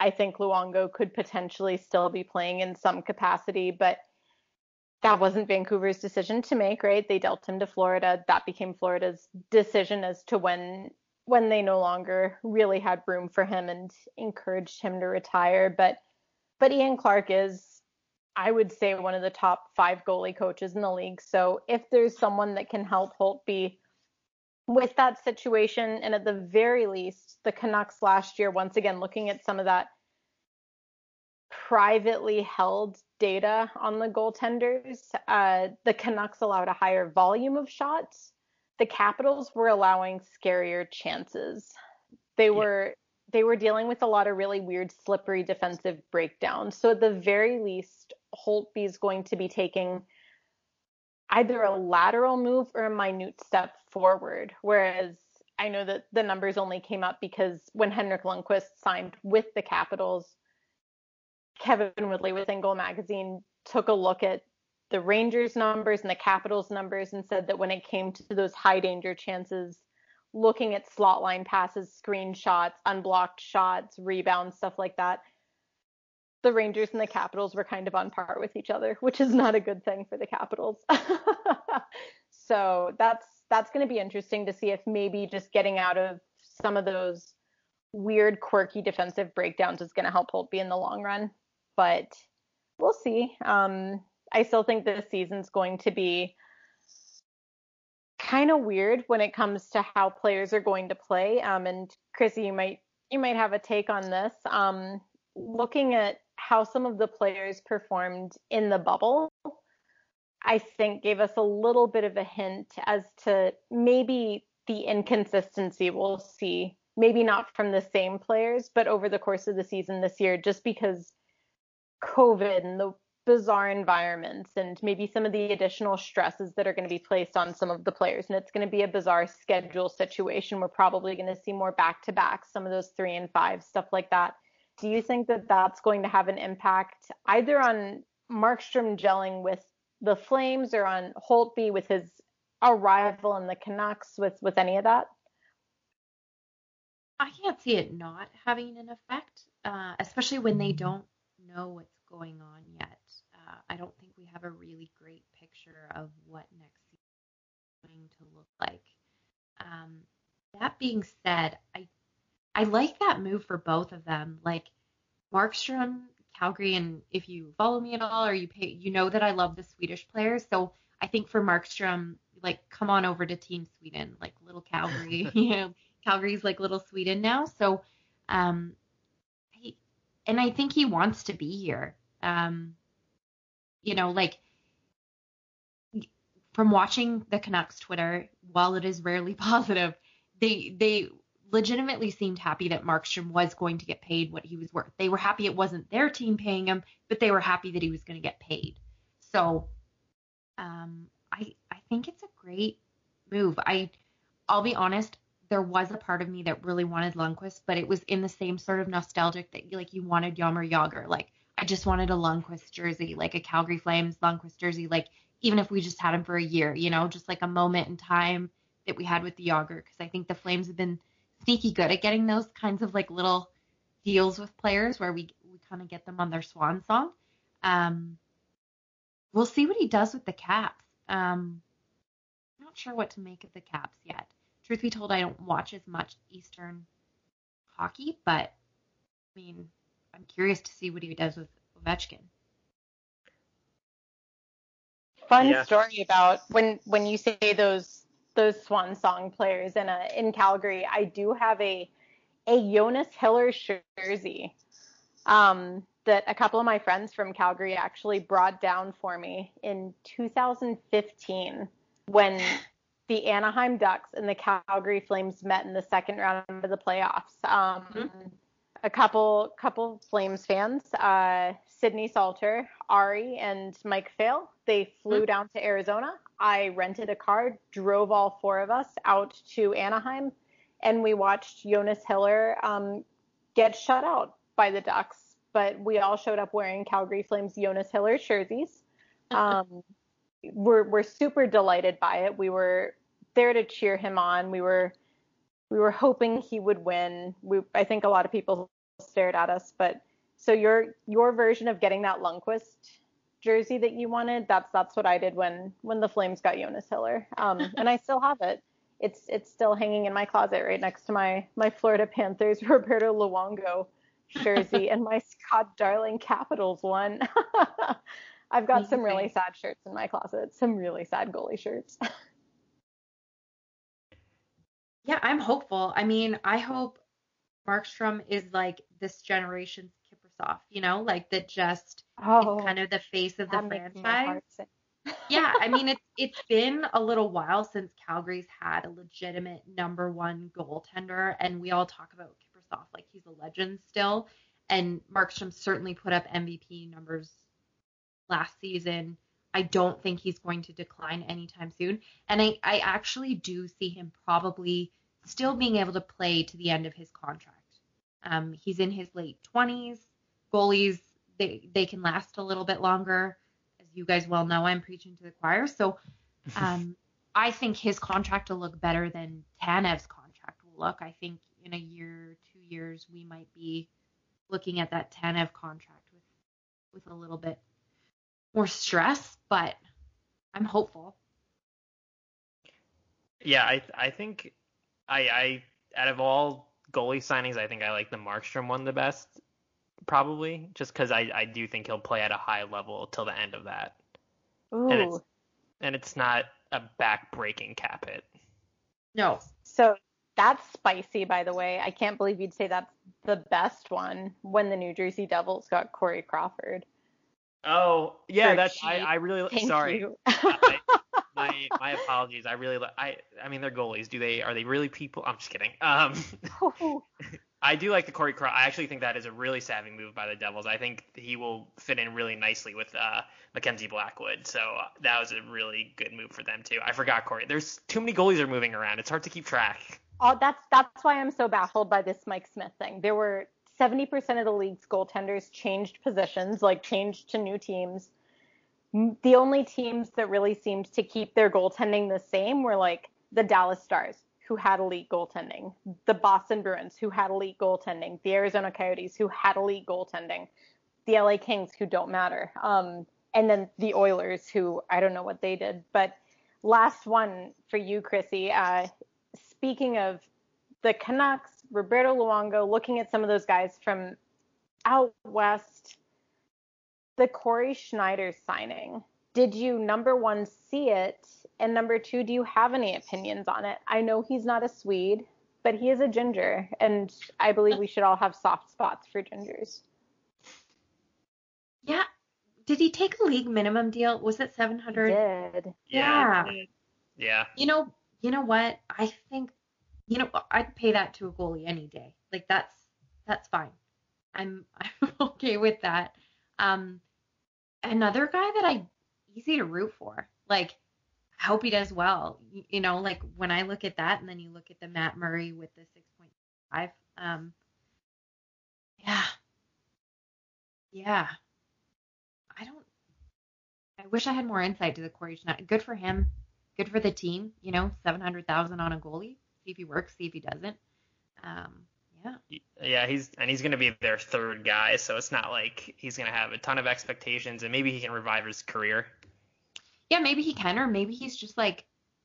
I think Luongo could potentially still be playing in some capacity, but that wasn't Vancouver's decision to make, right? They dealt him to Florida. That became Florida's decision as to when when they no longer really had room for him and encouraged him to retire. But but Ian Clark is, I would say, one of the top five goalie coaches in the league. So if there's someone that can help Holtby with that situation, and at the very least, the Canucks last year, once again, looking at some of that privately held data on the goaltenders, uh, the Canucks allowed a higher volume of shots. The Capitals were allowing scarier chances. They were they were dealing with a lot of really weird, slippery defensive breakdowns. So at the very least, Holtby is going to be taking either a lateral move or a minute step forward. Whereas I know that the numbers only came up because when Henrik Lundqvist signed with the Capitals, Kevin Woodley with Goal Magazine took a look at the Rangers numbers and the Capitals numbers and said that when it came to those high danger chances, looking at slot line passes, screenshots, unblocked shots, rebounds, stuff like that, the Rangers and the Capitals were kind of on par with each other, which is not a good thing for the Capitals. so that's that's going to be interesting to see if maybe just getting out of some of those weird, quirky defensive breakdowns is going to help Holtby in the long run. But we'll see. Um, I still think this season's going to be kind of weird when it comes to how players are going to play. Um, and Chrissy, you might you might have a take on this. Um, looking at how some of the players performed in the bubble, I think gave us a little bit of a hint as to maybe the inconsistency we'll see. Maybe not from the same players, but over the course of the season this year, just because COVID and the bizarre environments and maybe some of the additional stresses that are going to be placed on some of the players. And it's going to be a bizarre schedule situation. We're probably going to see more back to back, some of those three and five, stuff like that. Do you think that that's going to have an impact either on Markstrom gelling with the Flames or on Holtby with his arrival in the Canucks with, with any of that? I can't see it not having an effect, uh, especially when they don't know what's going on yet. Uh, I don't think we have a really great picture of what next season is going to look like. Um, that being said, I I like that move for both of them. Like Markstrom, Calgary, and if you follow me at all or you pay, you know that I love the Swedish players. So I think for Markstrom, like come on over to Team Sweden, like little Calgary. you know, Calgary's like little Sweden now. So, um, and I think he wants to be here. Um, you know, like from watching the Canucks Twitter, while it is rarely positive, they they legitimately seemed happy that Markstrom was going to get paid what he was worth. They were happy it wasn't their team paying him, but they were happy that he was going to get paid. So, um, I I think it's a great move. I I'll be honest, there was a part of me that really wanted Lundqvist, but it was in the same sort of nostalgic that like you wanted Jaromir Jagr. Like I just wanted a Lundqvist jersey, like a Calgary Flames Lundqvist jersey, like even if we just had him for a year, you know, just like a moment in time that we had with the Jagr, because I think the Flames have been sneaky good at getting those kinds of like little deals with players where we we kind of get them on their swan song. Um, we'll see what he does with the Caps. Um, not sure what to make of the Caps yet. Truth be told, I don't watch as much Eastern hockey, but I mean, I'm curious to see what he does with Ovechkin. Fun Yeah. story about when when you say those those swan song players in a in Calgary. I do have a a Jonas Hiller jersey um, that a couple of my friends from Calgary actually brought down for me in 2015 when the Anaheim Ducks and the Calgary Flames met in the second round of the playoffs. Um, a couple couple Flames fans, uh, Sydney Salter, Ari, and Mike Fail. They flew mm-hmm. down to Arizona. I rented a car, drove all four of us out to Anaheim, and we watched Jonas Hiller um, get shut out by the Ducks. But we all showed up wearing Calgary Flames Jonas Hiller jerseys. Um, we're we're super delighted by it. We were there to cheer him on. We were we were hoping he would win. We, I think a lot of people stared at us, but so your your version of getting that Lundqvist jersey that you wanted, that's that's what I did when when the Flames got Jonas Hiller, um, and I still have it. It's it's still hanging in my closet right next to my my Florida Panthers Roberto Luongo jersey and my Scott Darling Capitals one. I've got some really sad shirts in my closet, some really sad goalie shirts. Yeah, I'm hopeful. I mean, I hope Markstrom is like this generation's Kiprusoff, you know, like that just oh, kind of the face of the franchise. yeah, I mean it's it's been a little while since Calgary's had a legitimate number one goaltender, and we all talk about Kiprusoff like he's a legend still. And Markstrom certainly put up MVP numbers last season. I don't think he's going to decline anytime soon. And I, I actually do see him probably still being able to play to the end of his contract. Um, he's in his late 20s. Goalies, they, they can last a little bit longer. As you guys well know, I'm preaching to the choir. So um, I think his contract will look better than Tanev's contract will look. I think in a year, two years, we might be looking at that Tanev contract with, with a little bit more stress, but I'm hopeful. Yeah, I I think I I out of all goalie signings, I think I like the Markstrom one the best, probably, just because I I do think he'll play at a high level till the end of that. Ooh. And it's and it's not a back breaking cap hit. No. So that's spicy, by the way. I can't believe you'd say that's the best one when the New Jersey Devils got Corey Crawford. Oh yeah, that's I, I really Thank sorry. I, my my apologies. I really I I mean they're goalies. Do they are they really people? I'm just kidding. Um, I do like the Corey Cross. I actually think that is a really savvy move by the Devils. I think he will fit in really nicely with uh, Mackenzie Blackwood. So uh, that was a really good move for them too. I forgot Corey. There's too many goalies are moving around. It's hard to keep track. Oh, that's that's why I'm so baffled by this Mike Smith thing. There were 70% of the league's goaltenders changed positions, like changed to new teams. The only teams that really seemed to keep their goaltending the same were like the Dallas Stars, who had elite goaltending, the Boston Bruins, who had elite goaltending, the Arizona Coyotes, who had elite goaltending, the LA Kings, who don't matter, um, and then the Oilers, who I don't know what they did. But last one for you, Chrissy. Uh, speaking of the Canucks, Roberto Luongo, looking at some of those guys from out west, the Cory Schneider signing. Did you number one see it? And number two, do you have any opinions on it? I know he's not a Swede, but he is a ginger, and I believe we should all have soft spots for gingers. Yeah. Did he take a league minimum deal? Was it 700? He did. Yeah. Yeah. yeah. You know, you know what? I think you know, I'd pay that to a goalie any day. Like that's that's fine. I'm I'm okay with that. Um, another guy that I easy to root for. Like I hope he does well. You, know, like when I look at that, and then you look at the Matt Murray with the six point five. Um, yeah, yeah. I don't. I wish I had more insight to the Cory Schneider. Good for him. Good for the team. You know, seven hundred thousand on a goalie see if he works, see if he doesn't. Um, yeah. Yeah, he's and he's going to be their third guy, so it's not like he's going to have a ton of expectations, and maybe he can revive his career. Yeah, maybe he can, or maybe he's just like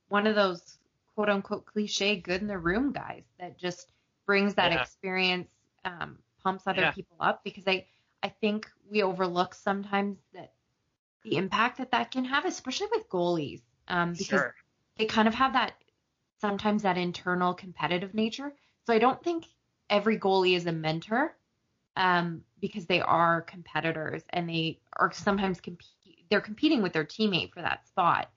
one of those quote unquote cliche good in the room guys that just brings that yeah. experience, um, pumps other yeah. people up. Because I I think we overlook sometimes that the impact that that can have, especially with goalies, um, because sure. they kind of have that sometimes that internal competitive nature. So I don't think every goalie is a mentor um, because they are competitors and they are sometimes compete. They're competing with their teammate for that spot.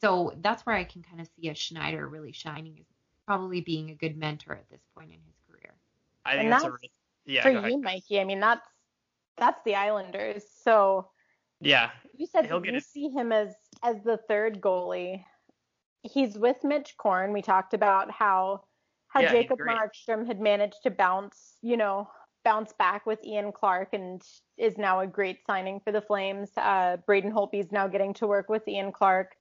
So that's where I can kind of see a Schneider really shining is probably being a good mentor at this point in his career. I think that's, that's, a Yeah. for go you, Mikey. I mean, that's that's the Islanders. So Yeah. you said He'll that get you it. see him as as the third goalie. He's with Mitch Korn. We talked about how how Yeah, Jacob. Markstrom had managed to bounce, you know, bounce back with Ian Clark and is now a great signing for the Flames. Uh, Braden Holtby's now getting to work with Ian Clark.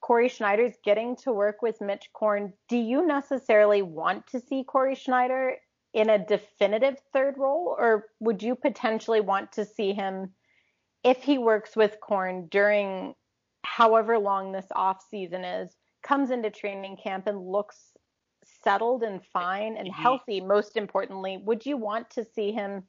Cory Schneider's getting to work with Mitch Korn. Do you necessarily want to see Cory Schneider in a definitive third role, or would you potentially want to see him if he works with Korn during however long this off season is, comes into training camp and looks settled and fine and He- healthy, most importantly, would you want to see him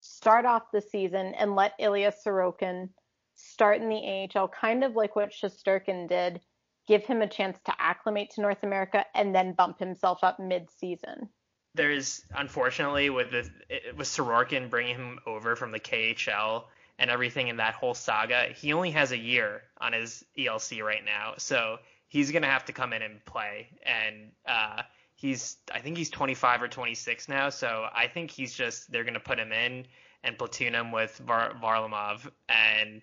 start off the season and let Ilya Sorokin start in the AHL, kind of like what Shesterkin did, give him a chance to acclimate to North America and then bump himself up mid-season? there's unfortunately with the with Sorokin bringing him over from the KHL and everything in that whole saga, he only has a year on his ELC right now, so he's gonna have to come in and play. And uh, he's I think he's 25 or 26 now, so I think he's just they're gonna put him in and platoon him with Var- Varlamov and.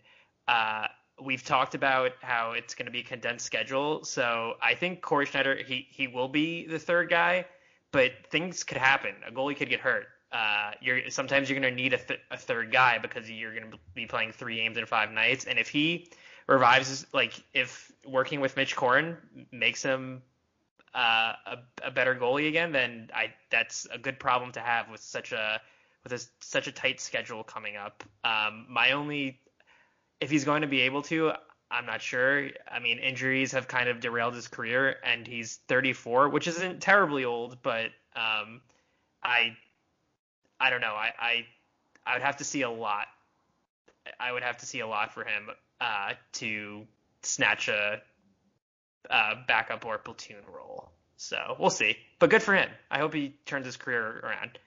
Uh, we've talked about how it's going to be a condensed schedule, so I think Cory Schneider he he will be the third guy but things could happen. A goalie could get hurt. Uh, you're sometimes you're going to need a, th- a third guy because you're going to be playing three games in five nights. And if he revives, like if working with Mitch Korn makes him uh, a, a better goalie again, then I that's a good problem to have with such a with a, such a tight schedule coming up. Um, my only if he's going to be able to, I'm not sure. I mean, injuries have kind of derailed his career, and he's 34, which isn't terribly old, but um, I, I don't know. I, I, I would have to see a lot. I would have to see a lot for him uh, to snatch a, uh backup or platoon role. So we'll see. But good for him. I hope he turns his career around.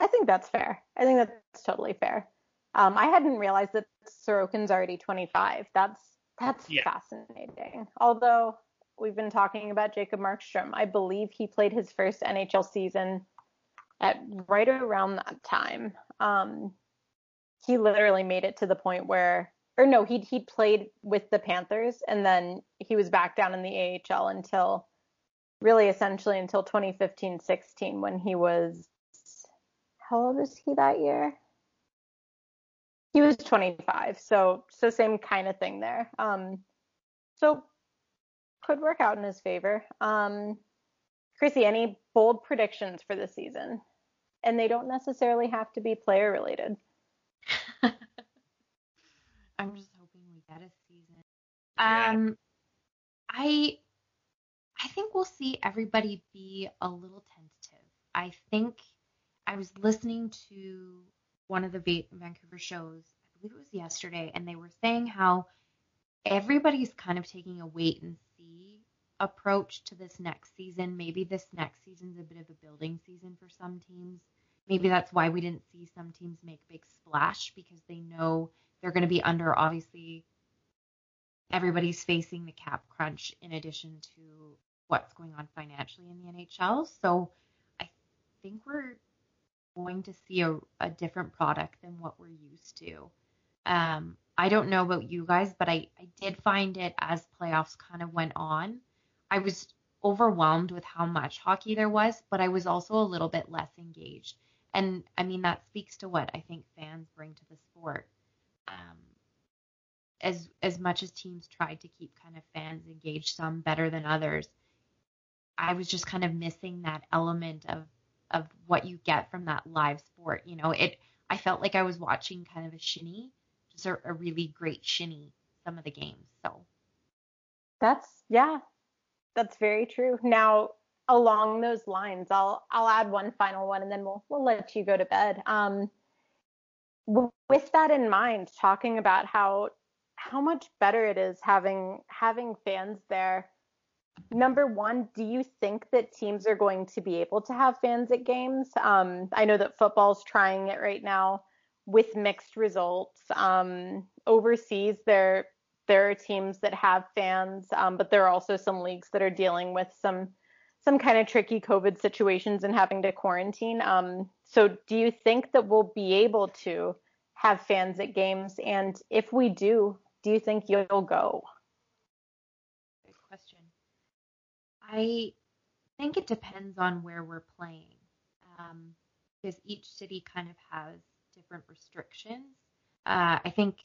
I think that's fair. I think that's totally fair. Um, I hadn't realized that Sorokin's already 25. That's that's Yeah. fascinating. Although we've been talking about Jacob Markstrom, I believe he played his first NHL season at right around that time. Um, he literally made it to the point where, or no, he he played with the Panthers and then he was back down in the AHL until really essentially until 2015-16 when he was how old was he that year? He was 25, so so same kind of thing there. Um, so could work out in his favor. Um, Chrissy, any bold predictions for this season? And they don't necessarily have to be player related. I'm just hoping we get a season. Yeah. Um, I I think we'll see everybody be a little tentative. I think I was listening to one of the Va- Vancouver shows. I believe it was yesterday, and they were saying how everybody's kind of taking a wait and see approach to this next season. Maybe this next season's a bit of a building season for some teams. Maybe that's why we didn't see some teams make big splash because they know they're going to be under obviously everybody's facing the cap crunch in addition to what's going on financially in the NHL. So I think we're going to see a, a different product than what we're used to. Um, I don't know about you guys, but I, I did find it as playoffs kind of went on. I was overwhelmed with how much hockey there was, but I was also a little bit less engaged. And I mean, that speaks to what I think fans bring to the sport. Um, as as much as teams tried to keep kind of fans engaged, some better than others, I was just kind of missing that element of of what you get from that live sport. You know, it I felt like I was watching kind of a shinny, just a, a really great shinny some of the games. So That's yeah, that's very true. Now, along those lines, I'll I'll add one final one, and then we'll we'll let you go to bed. Um, with that in mind, talking about how how much better it is having having fans there. Number one, do you think that teams are going to be able to have fans at games? Um, I know that football's trying it right now with mixed results. Um, overseas, there there are teams that have fans, um, but there are also some leagues that are dealing with some some kind of tricky COVID situations and having to quarantine. Um, so do you think that we'll be able to have fans at games? And if we do, do you think you'll go? Good question. I think it depends on where we're playing, um, because each city kind of has different restrictions. Uh, I think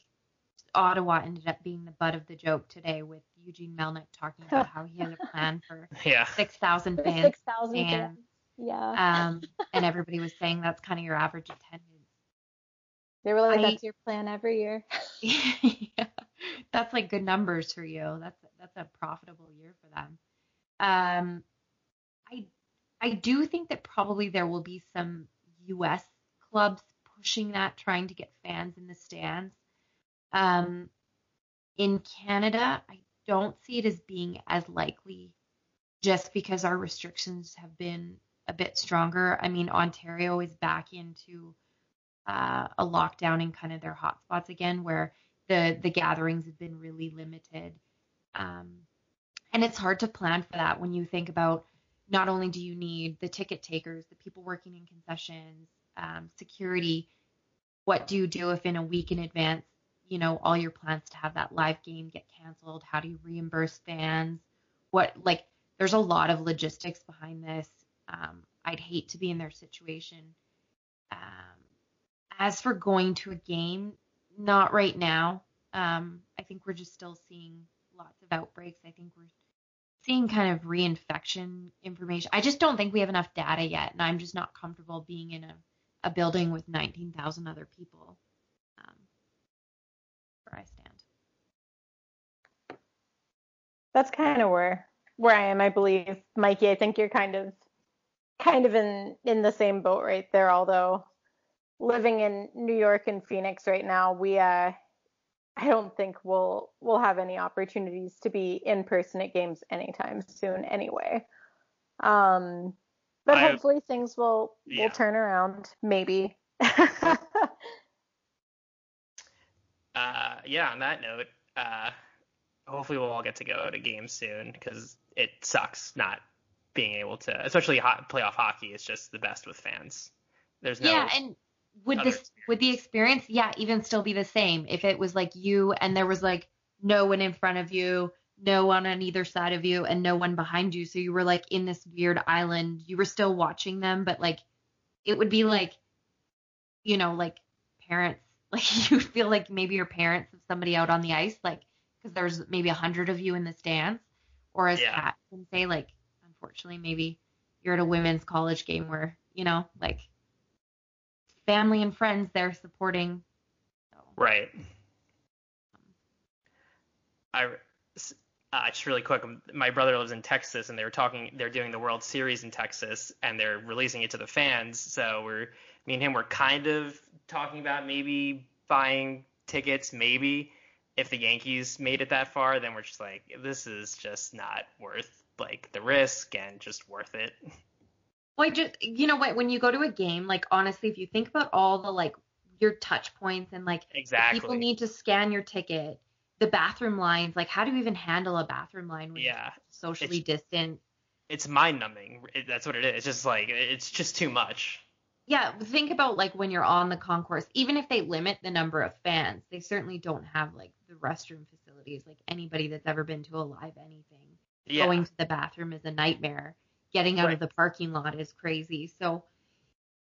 Ottawa ended up being the butt of the joke today with Eugene Melnyk talking about how he had a plan for Yeah. 6,000 fans. Six thousand fans. Yeah. Um, and everybody was saying that's kind of your average attendance. they were like, I- "That's your plan every year." yeah, that's like good numbers for you. That's that's a profitable year for them. Um, I I do think that probably there will be some U.S. clubs pushing that, trying to get fans in the stands. Um, in Canada, I don't see it as being as likely, just because our restrictions have been a bit stronger. I mean, Ontario is back into uh, a lockdown in kind of their hotspots again, where the the gatherings have been really limited, um, and it's hard to plan for that when you think about not only do you need the ticket takers, the people working in concessions, um, security. What do you do if in a week in advance, you know, all your plans to have that live game get canceled? How do you reimburse fans? What like there's a lot of logistics behind this. Um, I'd hate to be in their situation. Um, as for going to a game, not right now. Um, I think we're just still seeing lots of outbreaks. I think we're seeing kind of reinfection information. I just don't think we have enough data yet, and I'm just not comfortable being in a, a building with 19,000 other people. Where I stand. That's kind of where where I am, I believe, Mikey. I think you're kind of kind of in in the same boat right there. Although living in New York and Phoenix right now, we uh, I don't think we'll we'll have any opportunities to be in person at games anytime soon. Anyway, um, but I- hopefully things will Yeah. will turn around. Maybe. Uh, yeah. On that note, uh, hopefully we'll all get to go to games soon because it sucks not being able to, especially ho- playoff hockey. is just the best with fans. There's no. yeah, and would this would the experience, yeah, even still be the same if it was like you and there was like no one in front of you, no one on either side of you, and no one behind you, so you were like in this weird island. You were still watching them, but like it would be like, you know, like parents, like you feel like maybe your parents of somebody out on the ice, like because there's maybe a hundred of you in the stands, or as Yeah. Pat can say, like unfortunately maybe you're at a women's college game where you know like family and friends they're supporting. So, Right. I uh, just really quick. My brother lives in Texas, and they were talking. They're doing the World Series in Texas, and they're releasing it to the fans. So we're me and him were kind of talking about maybe buying tickets, maybe if the Yankees made it that far. Then we're just like, this is just not worth like the risk and just worth it. Well, I just you know what? When you go to a game, like honestly, if you think about all the like your touch points and like Exactly. people need to scan your ticket, the bathroom lines, like how do you even handle a bathroom line when Yeah. you're socially distant? it's mind numbing. That's what it is. It's just like it's just too much. Yeah, think about like when you're on the concourse. Even if they limit the number of fans, they certainly don't have like the restroom facilities. Like anybody that's ever been to a live anything, Yeah. going to the bathroom is a nightmare. Getting out Right. of the parking lot is crazy. So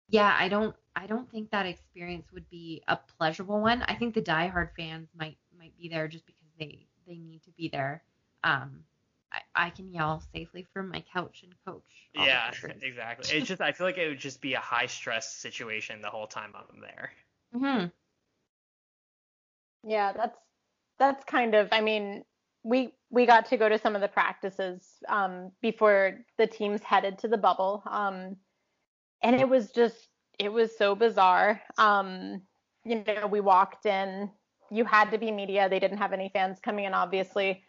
yeah, I don't I don't think that experience would be a pleasurable one. I think the diehard fans might might be there just because they they need to be there. Um I, I can yell safely from my couch and coach. Yeah, exactly. It's just I feel like it would just be a high stress situation the whole time I'm there. Mhm. Yeah, that's that's kind of. I mean, we we got to go to some of the practices um, before the teams headed to the bubble, um, and it was just it was so bizarre. Um, you know, we walked in. You had to be media. They didn't have any fans coming in, obviously.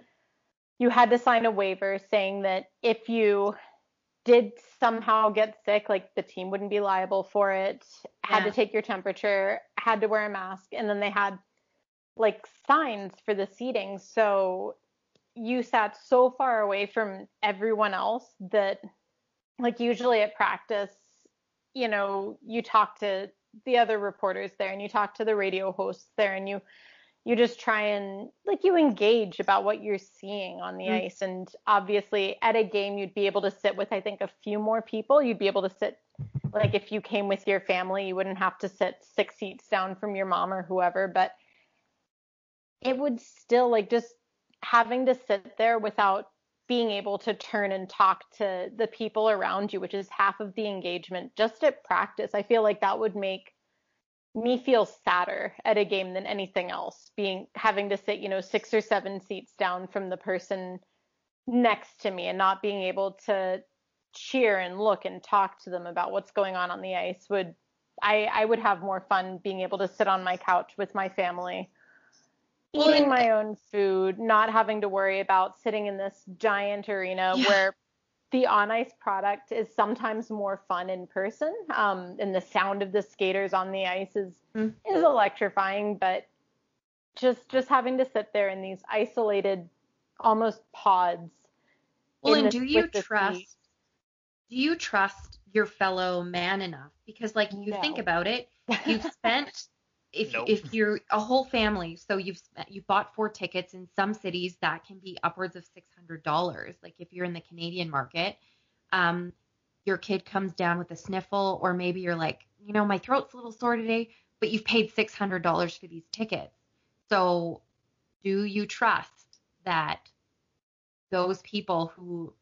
You had to sign a waiver saying that if you did somehow get sick, like the team wouldn't be liable for it. Had Yeah. to take your temperature, had to wear a mask, and then they had like signs for the seating. So you sat so far away from everyone else that like usually at practice, you know, you talk to the other reporters there and you talk to the radio hosts there and you you just try and like you engage about what you're seeing on the mm-hmm. ice and obviously at a game you'd be able to sit with I think a few more people. You'd be able to sit like if you came with your family, you wouldn't have to sit 6 seats down from your mom or whoever, but it would still like just having to sit there without being able to turn and talk to the people around you, which is half of the engagement just at practice. I feel like that would make me feel sadder at a game than anything else, being having to sit, you know, six or seven seats down from the person next to me and not being able to cheer and look and talk to them about what's going on on the ice would I, I would have more fun being able to sit on my couch with my family eating my own food, not having to worry about sitting in this giant arena yeah. where the on ice product is sometimes more fun in person. Um, and the sound of the skaters on the ice is mm. is electrifying, but just just having to sit there in these isolated, almost pods. Well, and do you trust? Do you trust your fellow man enough? Because, like, you no. think about it, you've spent if nope. if you're a whole family, so you've you've bought four tickets in some cities that can be upwards of six hundred dollars. Like if you're in the Canadian market, um, your kid comes down with a sniffle, or maybe you're like, you know, my throat's a little sore today, but you've paid six hundred dollars for these tickets. So, do you trust that those people who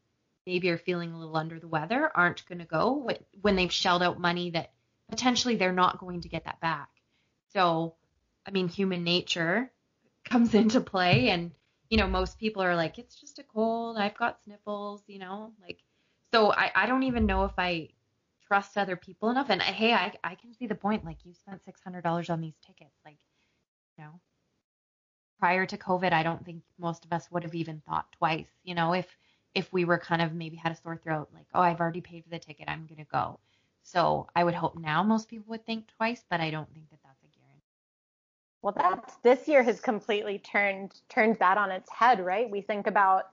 maybe are feeling a little under the weather aren't going to go when they've shelled out money that potentially they're not going to get that back? So, I mean, human nature comes into play, and you know, most people are like, it's just a cold. I've got sniffles, you know, like. So I, I don't even know if I trust other people enough. And hey, I, I can see the point. Like you spent six hundred dollars on these tickets. Like, you know, prior to COVID, I don't think most of us would have even thought twice. You know, if if we were kind of maybe had a sore throat, like, oh, I've already paid for the ticket, I'm gonna go. So I would hope now most people would think twice, but I don't think that well, that's this year has completely turned turned that on its head, right? We think about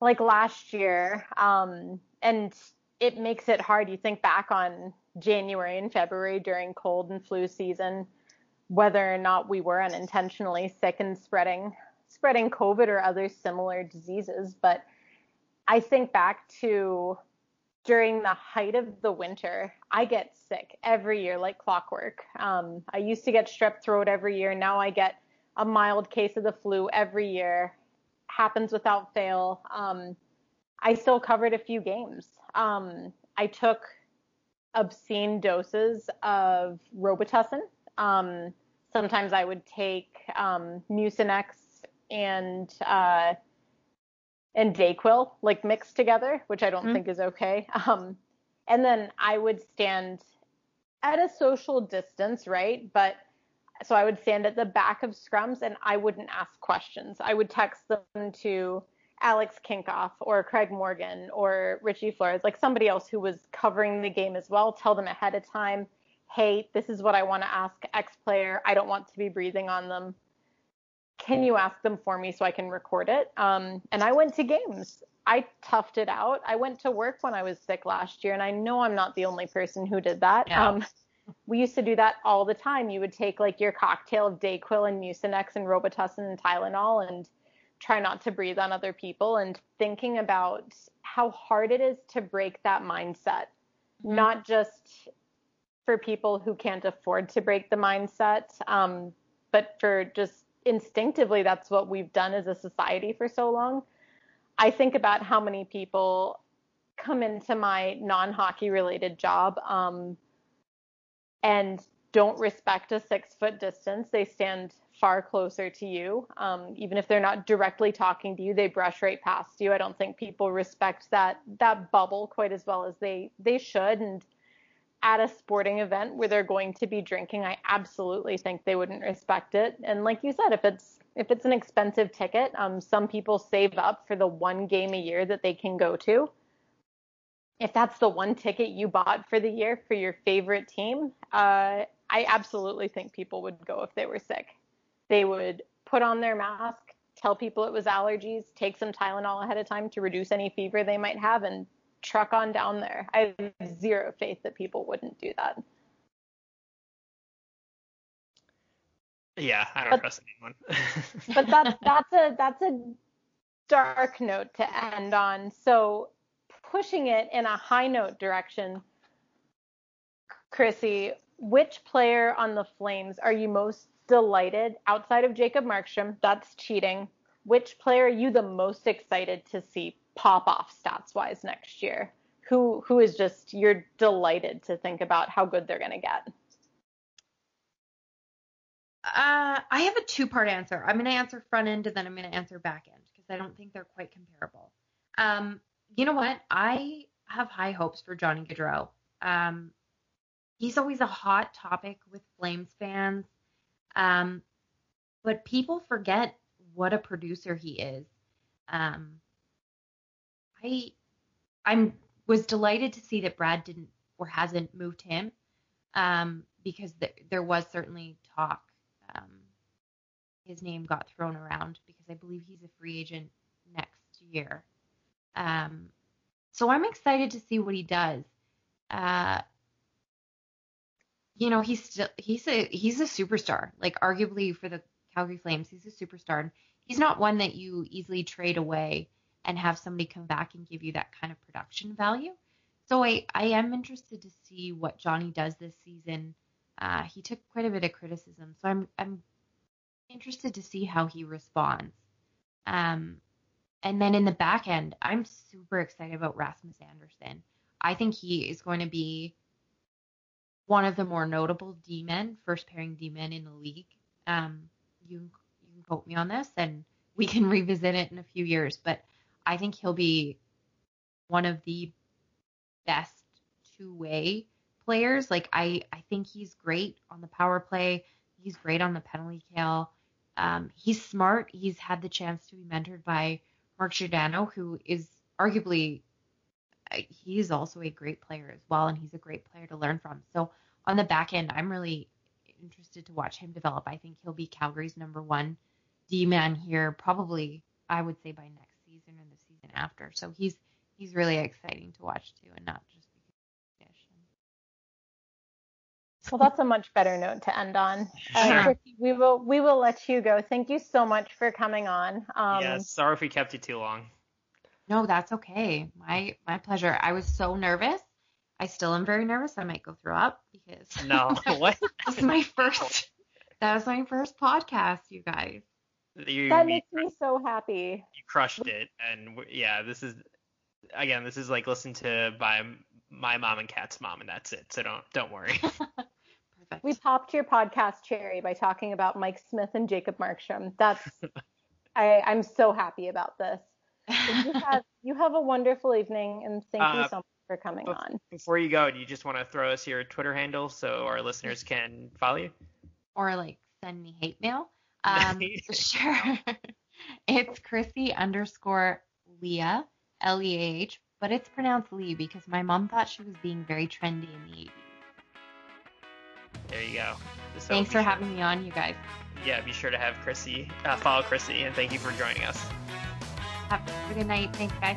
like last year, um, and it makes it hard. You think back on January and February during cold and flu season, whether or not we were unintentionally sick and spreading spreading COVID or other similar diseases. But I think back to during the height of the winter, I get sick every year like clockwork. Um, I used to get strep throat every year. Now I get a mild case of the flu every year. Happens without fail. Um, I still covered a few games. Um, I took obscene doses of Robitussin. Um, sometimes I would take um, Mucinex and uh, and Dayquil like mixed together, which I don't mm-hmm. think is okay. Um, and then I would stand at a social distance, right? But so I would stand at the back of scrums and I wouldn't ask questions. I would text them to Alex Kinkopf or Craig Morgan or Richie Flores, like somebody else who was covering the game as well. Tell them ahead of time, hey, this is what I want to ask X player. I don't want to be breathing on them can you ask them for me so I can record it? Um, and I went to games. I toughed it out. I went to work when I was sick last year, and I know I'm not the only person who did that. Yeah. Um, we used to do that all the time. You would take like your cocktail of Dayquil and Mucinex and Robitussin and Tylenol and try not to breathe on other people and thinking about how hard it is to break that mindset, mm-hmm. not just for people who can't afford to break the mindset, um, but for just instinctively that's what we've done as a society for so long. I think about how many people come into my non-hockey related job um, and don't respect a six foot distance. They stand far closer to you. Um, even if they're not directly talking to you, they brush right past you. I don't think people respect that that bubble quite as well as they they should. And at a sporting event where they're going to be drinking, I absolutely think they wouldn't respect it. And like you said, if it's if it's an expensive ticket, um, some people save up for the one game a year that they can go to. If that's the one ticket you bought for the year for your favorite team, uh, I absolutely think people would go if they were sick. They would put on their mask, tell people it was allergies, take some Tylenol ahead of time to reduce any fever they might have, and truck on down there. I have zero faith that people wouldn't do that. Yeah, I don't But- trust anyone. but that's that's a that's a dark note to end on. So pushing it in a high note direction, Chrissy, which player on the Flames are you most delighted outside of Jacob Markstrom? That's cheating. Which player are you the most excited to see pop off stats wise next year? Who who is just you're delighted to think about how good they're gonna get? Uh, I have a two part answer. I'm going to answer front end and then I'm going to answer back end because I don't think they're quite comparable. Um, you know what? I have high hopes for Johnny Gaudreau. Um, he's always a hot topic with Flames fans. Um, but people forget what a producer he is. Um, I I'm was delighted to see that Brad didn't or hasn't moved him um, because th- there was certainly talk. Um, his name got thrown around because I believe he's a free agent next year. Um, so I'm excited to see what he does. Uh, you know, he's still he's a he's a superstar. Like arguably for the Calgary Flames, he's a superstar. He's not one that you easily trade away and have somebody come back and give you that kind of production value. So I, I am interested to see what Johnny does this season. Uh, he took quite a bit of criticism, so I'm I'm interested to see how he responds. Um, and then in the back end, I'm super excited about Rasmus Andersson. I think he is going to be one of the more notable D-men, first pairing D-men in the league. Um, you you can quote me on this, and we can revisit it in a few years. But I think he'll be one of the best two-way players. Like I, I think he's great on the power play. He's great on the penalty kill. Um, he's smart. He's had the chance to be mentored by Mark Giordano, who is arguably uh, he's also a great player as well, and he's a great player to learn from. So on the back end, I'm really interested to watch him develop. I think he'll be Calgary's number one D man here, probably I would say by next season or the season after. So he's he's really exciting to watch too, and not just because he's British. Well, that's a much better note to end on. Uh, Sure. Chrissy, we will we will let you go. Thank you so much for coming on. Um, yeah, sorry if we kept you too long. No, that's okay. My my pleasure. I was so nervous. I still am very nervous. I might go throw up because No, what? this is my first. That was my first podcast, you guys. You, That you, makes me so happy. you crushed it, and yeah, this is again, this is like listen to by my mom and cat's mom, and that's it. So don't don't worry. Perfect. We popped your podcast cherry by talking about Mike Smith and Jacob Markstrom. That's I, I'm so happy about this. You have you have a wonderful evening, and thank you Uh, so much for coming bef- on. Before you go, do you just want to throw us your Twitter handle so our listeners can follow you? or like send me hate mail. Um, sure. it's Chrissy underscore Leah, L E A H, but it's pronounced Lee because my mom thought she was being very trendy in the 80s. There you go. So Thanks for sure- having me on, you guys. Yeah, be sure to have Chrissy uh, follow Chrissy, and thank you for joining us. Have a good night. Thanks, guys.